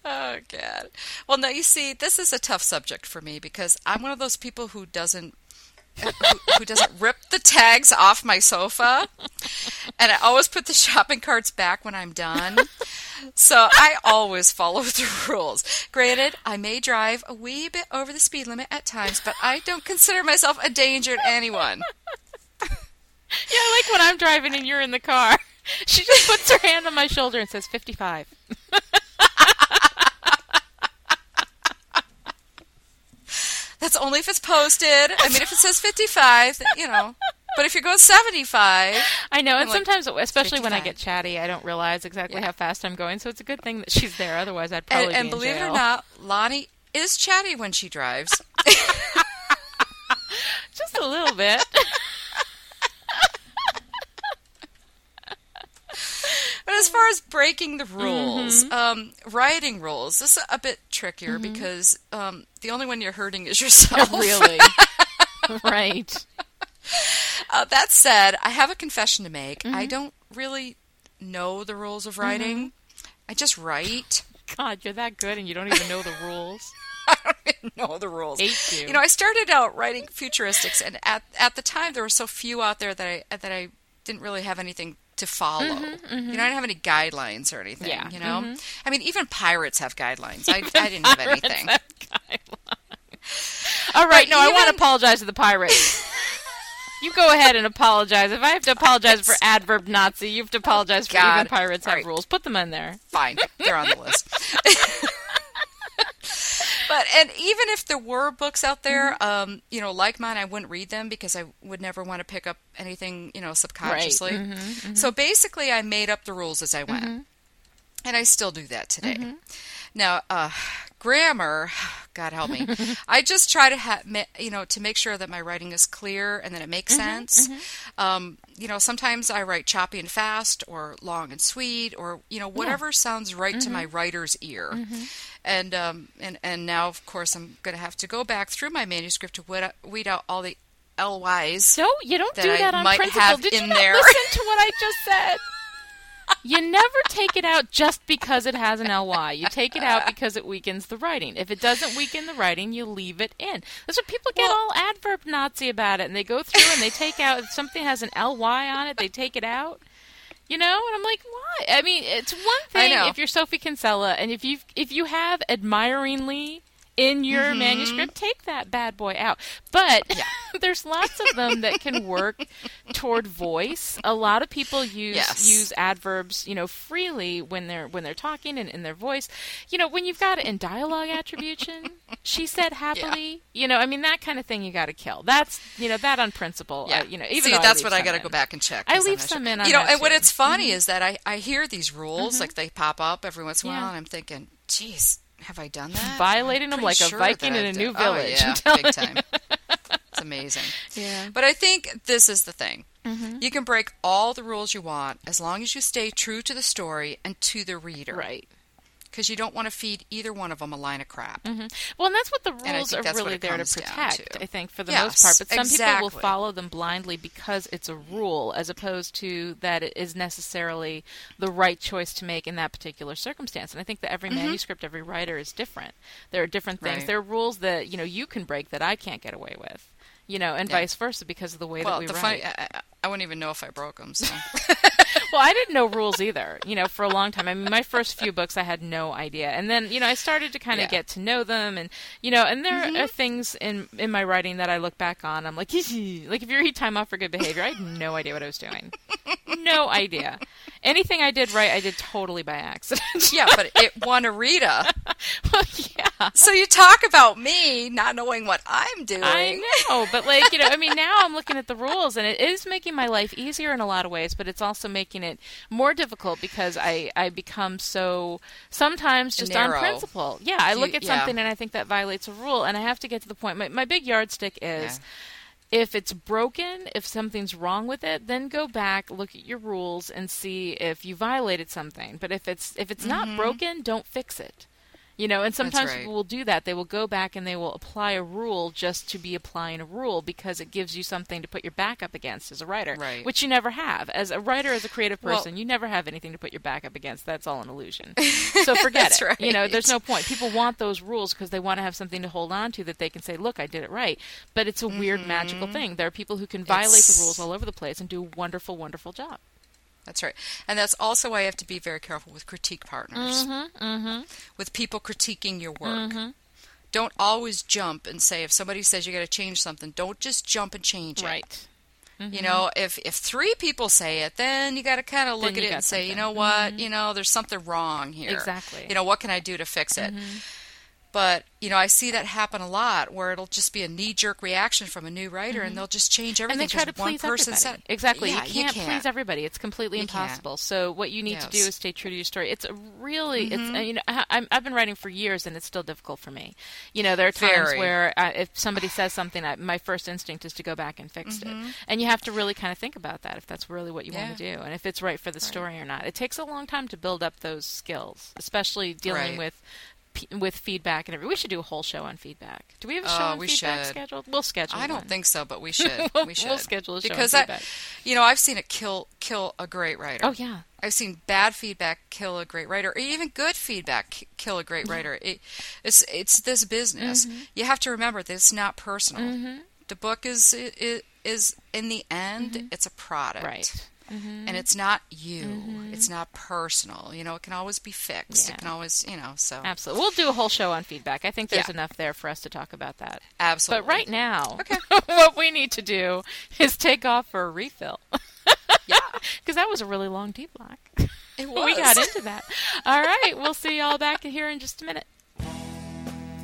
Oh god. Well, no, you see, this is a tough subject for me because I'm one of those people who doesn't who, who doesn't rip the tags off my sofa, and I always put the shopping carts back when I'm done. So I always follow the rules. Granted, I may drive a wee bit over the speed limit at times, but I don't consider myself a danger to anyone. Yeah, like when I'm driving and you're in the car. She just puts her hand on my shoulder and says 55. That's only if it's posted. I mean, if it says 55, you know. But if you go 75, I know, and like, sometimes, especially when I get chatty, I don't realize exactly Yeah. how fast I'm going. So it's a good thing that she's there. Otherwise, I'd probably and be in believe it or not, Lani is chatty when she drives. just a little bit. But as far as breaking the rules, Mm-hmm. um, writing rules, this is a bit trickier because um, the only one you're hurting is yourself. really, right? Uh, that said, I have a confession to make. Mm-hmm. I don't really know the rules of writing. I just write. God, you're that good, and you don't even know the rules. I don't even know the rules. Hate you. You know, I started out writing futuristics, and at at the time there were so few out there that I that I didn't really have anything to follow. You know, I didn't have any guidelines or anything. Mm-hmm, Yeah, You know, I mean, even pirates have guidelines. I, I didn't have anything. All right, no, I want to apologize to the pirates. You go ahead and apologize. If I have to apologize for adverb Nazi, you have to apologize for God. even pirates All have right. rules. Put them in there. Fine, they're on the list. but and even if there were books out there, Mm-hmm. um, you know, like mine, I wouldn't read them because I would never want to pick up anything, you know, subconsciously. Mm-hmm, So basically, I made up the rules as I went, and I still do that today. Mm-hmm. Now, uh, grammar, God help me, I just try to ha- ma- you know to make sure that my writing is clear and that it makes Mm-hmm, sense. Um, you know, sometimes I write choppy and fast, or long and sweet, or you know whatever sounds right to Mm-hmm. my writer's ear. And um, and and now, of course, I'm going to have to go back through my manuscript to weed out, weed out all the LYs. No, you don't That do I that on might principle. Did you not there. listen to what I just said? You never take it out just because it has an ly. You take it out because it weakens the writing. If it doesn't weaken the writing, you leave it in. That's what people get Well- all adverb Nazi about it, and they go through and they take out if something has an ly on it, they take it out. You know, and I'm like, why? I mean, it's one thing if you're Sophie Kinsella, and if you if you have admiringly in your Mm-hmm. manuscript, take that bad boy out. But there's lots of them that can work toward voice. A lot of people use Yes. use adverbs, you know, freely when they're when they're talking and in their voice. You know, when you've got it in dialogue attribution, she said happily. You know, I mean that kind of thing you got to kill. That's you know that on principle. Yeah, uh, you know, even See, that's leave what I got to go back and check. I'm leave some sure. in on You know, that and what it's funny is that I I hear these rules like they pop up every once in a while, Yeah. and I'm thinking, geez, have I done that? Violating them like a Viking in a new done- oh, village. yeah, big time. it's amazing. Yeah. But I think this is the thing. Mm-hmm. You can break all the rules you want as long as you stay true to the story and to the reader. Right. Because you don't want to feed either one of them a line of crap. Well, and that's what the rules are really there to protect, to. I think, for the Yes, most part. But some people will follow them blindly because it's a rule, as opposed to that it is necessarily the right choice to make in that particular circumstance. And I think that every manuscript, every writer is different. There are different things. Mm-hmm. Right. There are rules that you know you can break that I can't get away with. You know, and Yeah. vice versa because of the way Well, that we the write. funny, I, I wouldn't even know if I broke them. So. well, I didn't know rules either, you know, for a long time. I mean, my first few books, I had no idea. And then, you know, I started to kind of Yeah. Mm-hmm. get to know them. And, you know, and there are things in, in my writing that I look back on. I'm like, like if you read Time Off for Good Behavior, I had no idea what I was doing. No idea. Anything I did right, I did totally by accident. yeah, but it won a Rita. well, yeah. So you talk about me not knowing what I'm doing. I know, but like you know, I mean, now I'm looking at the rules, and it is making my life easier in a lot of ways, but it's also making it more difficult because I I become so sometimes just on principle. Yeah, I look at yeah. something and I think that violates a rule, and I have to get to the point. My my big yardstick is. If it's broken, if something's wrong with it, then go back, look at your rules, and see if you violated something. But if it's if it's not mm-hmm. broken, don't fix it. You know, and sometimes right. people will do that. They will go back and they will apply a rule just to be applying a rule because it gives you something to put your back up against as a writer, Right. which you never have. As a writer, as a creative Well- person, you never have anything to put your back up against. That's all an illusion. So forget it. You know, there's no point. People want those rules because they want to have something to hold on to that they can say, "Look, I did it right." But it's a weird, magical thing. There are people who can violate the Mm-hmm. Rules all over the place and do a wonderful, wonderful job. That's right. And that's also why you have to be very careful with critique partners. Mm-hmm, With people critiquing your work. Don't always jump and say if somebody says you got to change something, don't just jump and change it. Right. You know, if if three people say it, then you got to kind of look Then at it and say, you know what, you know, there's something wrong here. Exactly. You know, what can I do to fix it? But you know, I see that happen a lot, where it'll just be a knee-jerk reaction from a new writer, and they'll just change everything. and they try to please person everybody. said exactly. Yeah, you, can't can't please everybody. It's completely You can't. impossible. So what you need to do is stay true to your story. It's really, Mm-hmm. it's you know, I, I've been writing for years, and it's still difficult for me. You know, there are times Very. where uh, if somebody says something, I, my first instinct is to go back and fix it, and you have to really kind of think about that if that's really what you want Mm-hmm. To do, and if it's right for the story or not. It takes a long time to build up those skills, especially dealing Right. with. With feedback and everything, we should do a whole show on feedback. Do we have a show Oh, on we feedback should. scheduled? We'll schedule. It. I don't one. think so, but we should. We'll- we should. we'll schedule a show on because I, feedback. you know, I've seen it kill kill a great writer. Oh yeah, I've seen bad feedback kill a great writer, or even good feedback kill a great writer. It, it's it's this business. Mm-hmm. You have to remember that it's not personal. Mm-hmm. The book is is, is in the end, mm-hmm. it's a product, Mm-hmm. And it's not you. It's not personal. You know, it can always be fixed. Yeah. It can always, you know. So Absolutely. We'll do a whole show on feedback. I think there's Yeah. enough there for us to talk about that. absolutely. But right now, Okay. what we need to do is take off for a refill. yeah, Because that was a really long D block. it was. We got into that. All right. We'll see y'all back here in just a minute.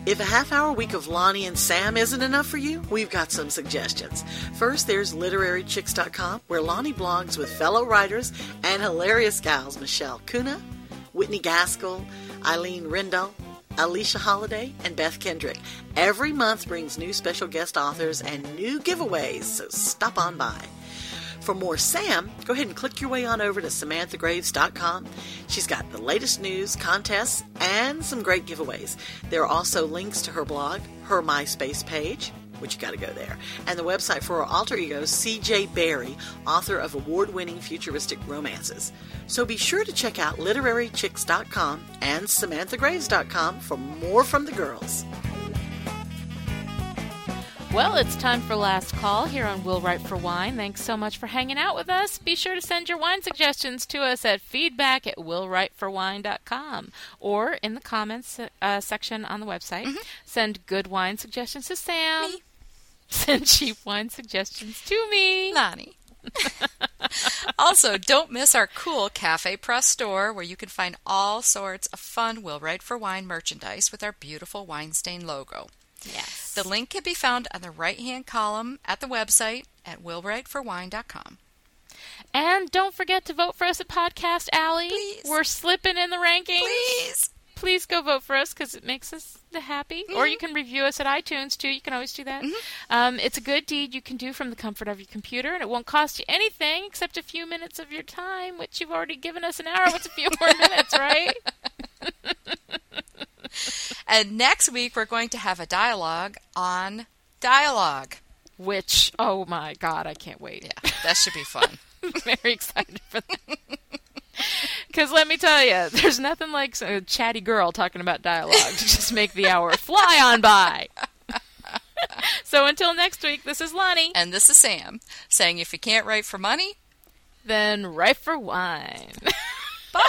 If a half hour week of Lani and Sam isn't enough for you, we've got some suggestions. First, there's literarychicks.com, where Lani blogs with fellow writers and hilarious gals Michelle Cunnah, Whitney Gaskell, Eileen Rendahl, Alesia Holliday, and Beth Kendrick. Every month brings new special guest authors and new giveaways, so stop on by. For more Sam, go ahead and click your way on over to SamanthaGraves.com. She's got the latest news, contests, and some great giveaways. There are also links to her blog, her MySpace page, which you got to go there. And the website for our alter ego, C.J. Barry, author of award winning futuristic romances. So be sure to check out literarychicks.com and samanthagraves.com for more from the girls. Well, it's time for last call here on Will Write for Wine. Thanks so much for hanging out with us. Be sure to send your wine suggestions to us at feedback at willwriteforwine.com or in the comments uh, section on the website. Mm-hmm. Send good wine suggestions to Sam. Me. Send cheap wine suggestions to me. Lani. also, don't miss our cool Cafe Press store where you can find all sorts of fun Will Write for Wine merchandise with our beautiful wine stain logo. Yes. The link can be found on the right hand column at the website at willwriteforwine.com. And don't forget to vote for us at Podcast Alley. Please. We're slipping in the rankings. Please. Please go vote for us because it makes us happy. Mm-hmm. Or you can review us at iTunes too. You can always do that. Mm-hmm. Um, it's a good deed you can do from the comfort of your computer, and it won't cost you anything except a few minutes of your time, which you've already given us an hour. What's a few more minutes, right? And next week, we're going to have a dialogue on dialogue. Which, oh my God, I can't wait. Yeah, that should be fun. Very excited for that. Because let me tell you, there's nothing like a chatty girl talking about dialogue to just make the hour fly on by. so until next week, this is Lani. And this is Sam saying if you can't write for money, then write for wine. Bye.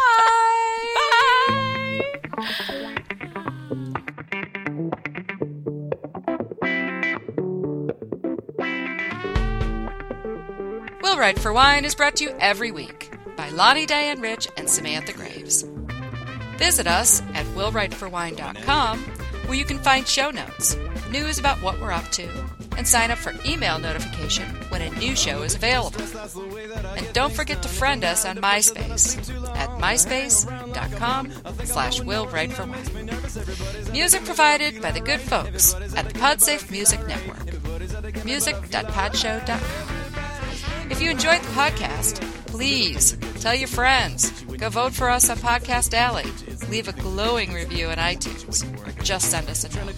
Bye. Will Write for Wine is brought to you every week by Lani Diane Rich and Samantha Graves. Visit us at willwriteforwine.com where you can find show notes, news about what we're up to, and sign up for email notification when a new show is available. And don't forget to friend us on MySpace at myspace.com slash willwriteforwine. Music provided by the good folks at the Podsafe Music Network. Music.podshow.com. If you enjoyed the podcast, please tell your friends. Go vote for us on Podcast Alley. Leave a glowing review on iTunes. Or just send us a note.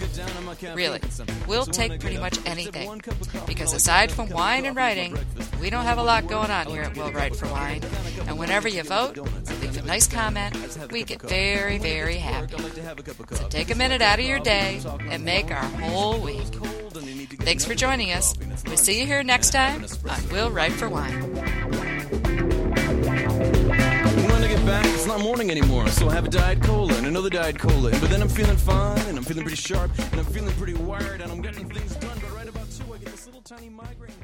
Really, we'll take pretty much anything. Because aside from wine and writing, we don't have a lot going on here at Will Write for Wine. And whenever you vote or leave a nice comment, we get very, very happy. So take a minute out of your day and make our whole week. Thanks for joining us. We'll see you here next time on Will Write for Wine. Back, it's not morning anymore, so I have a Diet Cola and another Diet Cola. But then I'm feeling fine, and I'm feeling pretty sharp, and I'm feeling pretty wired, and I'm getting things done. But right about two, I get this little tiny migraine.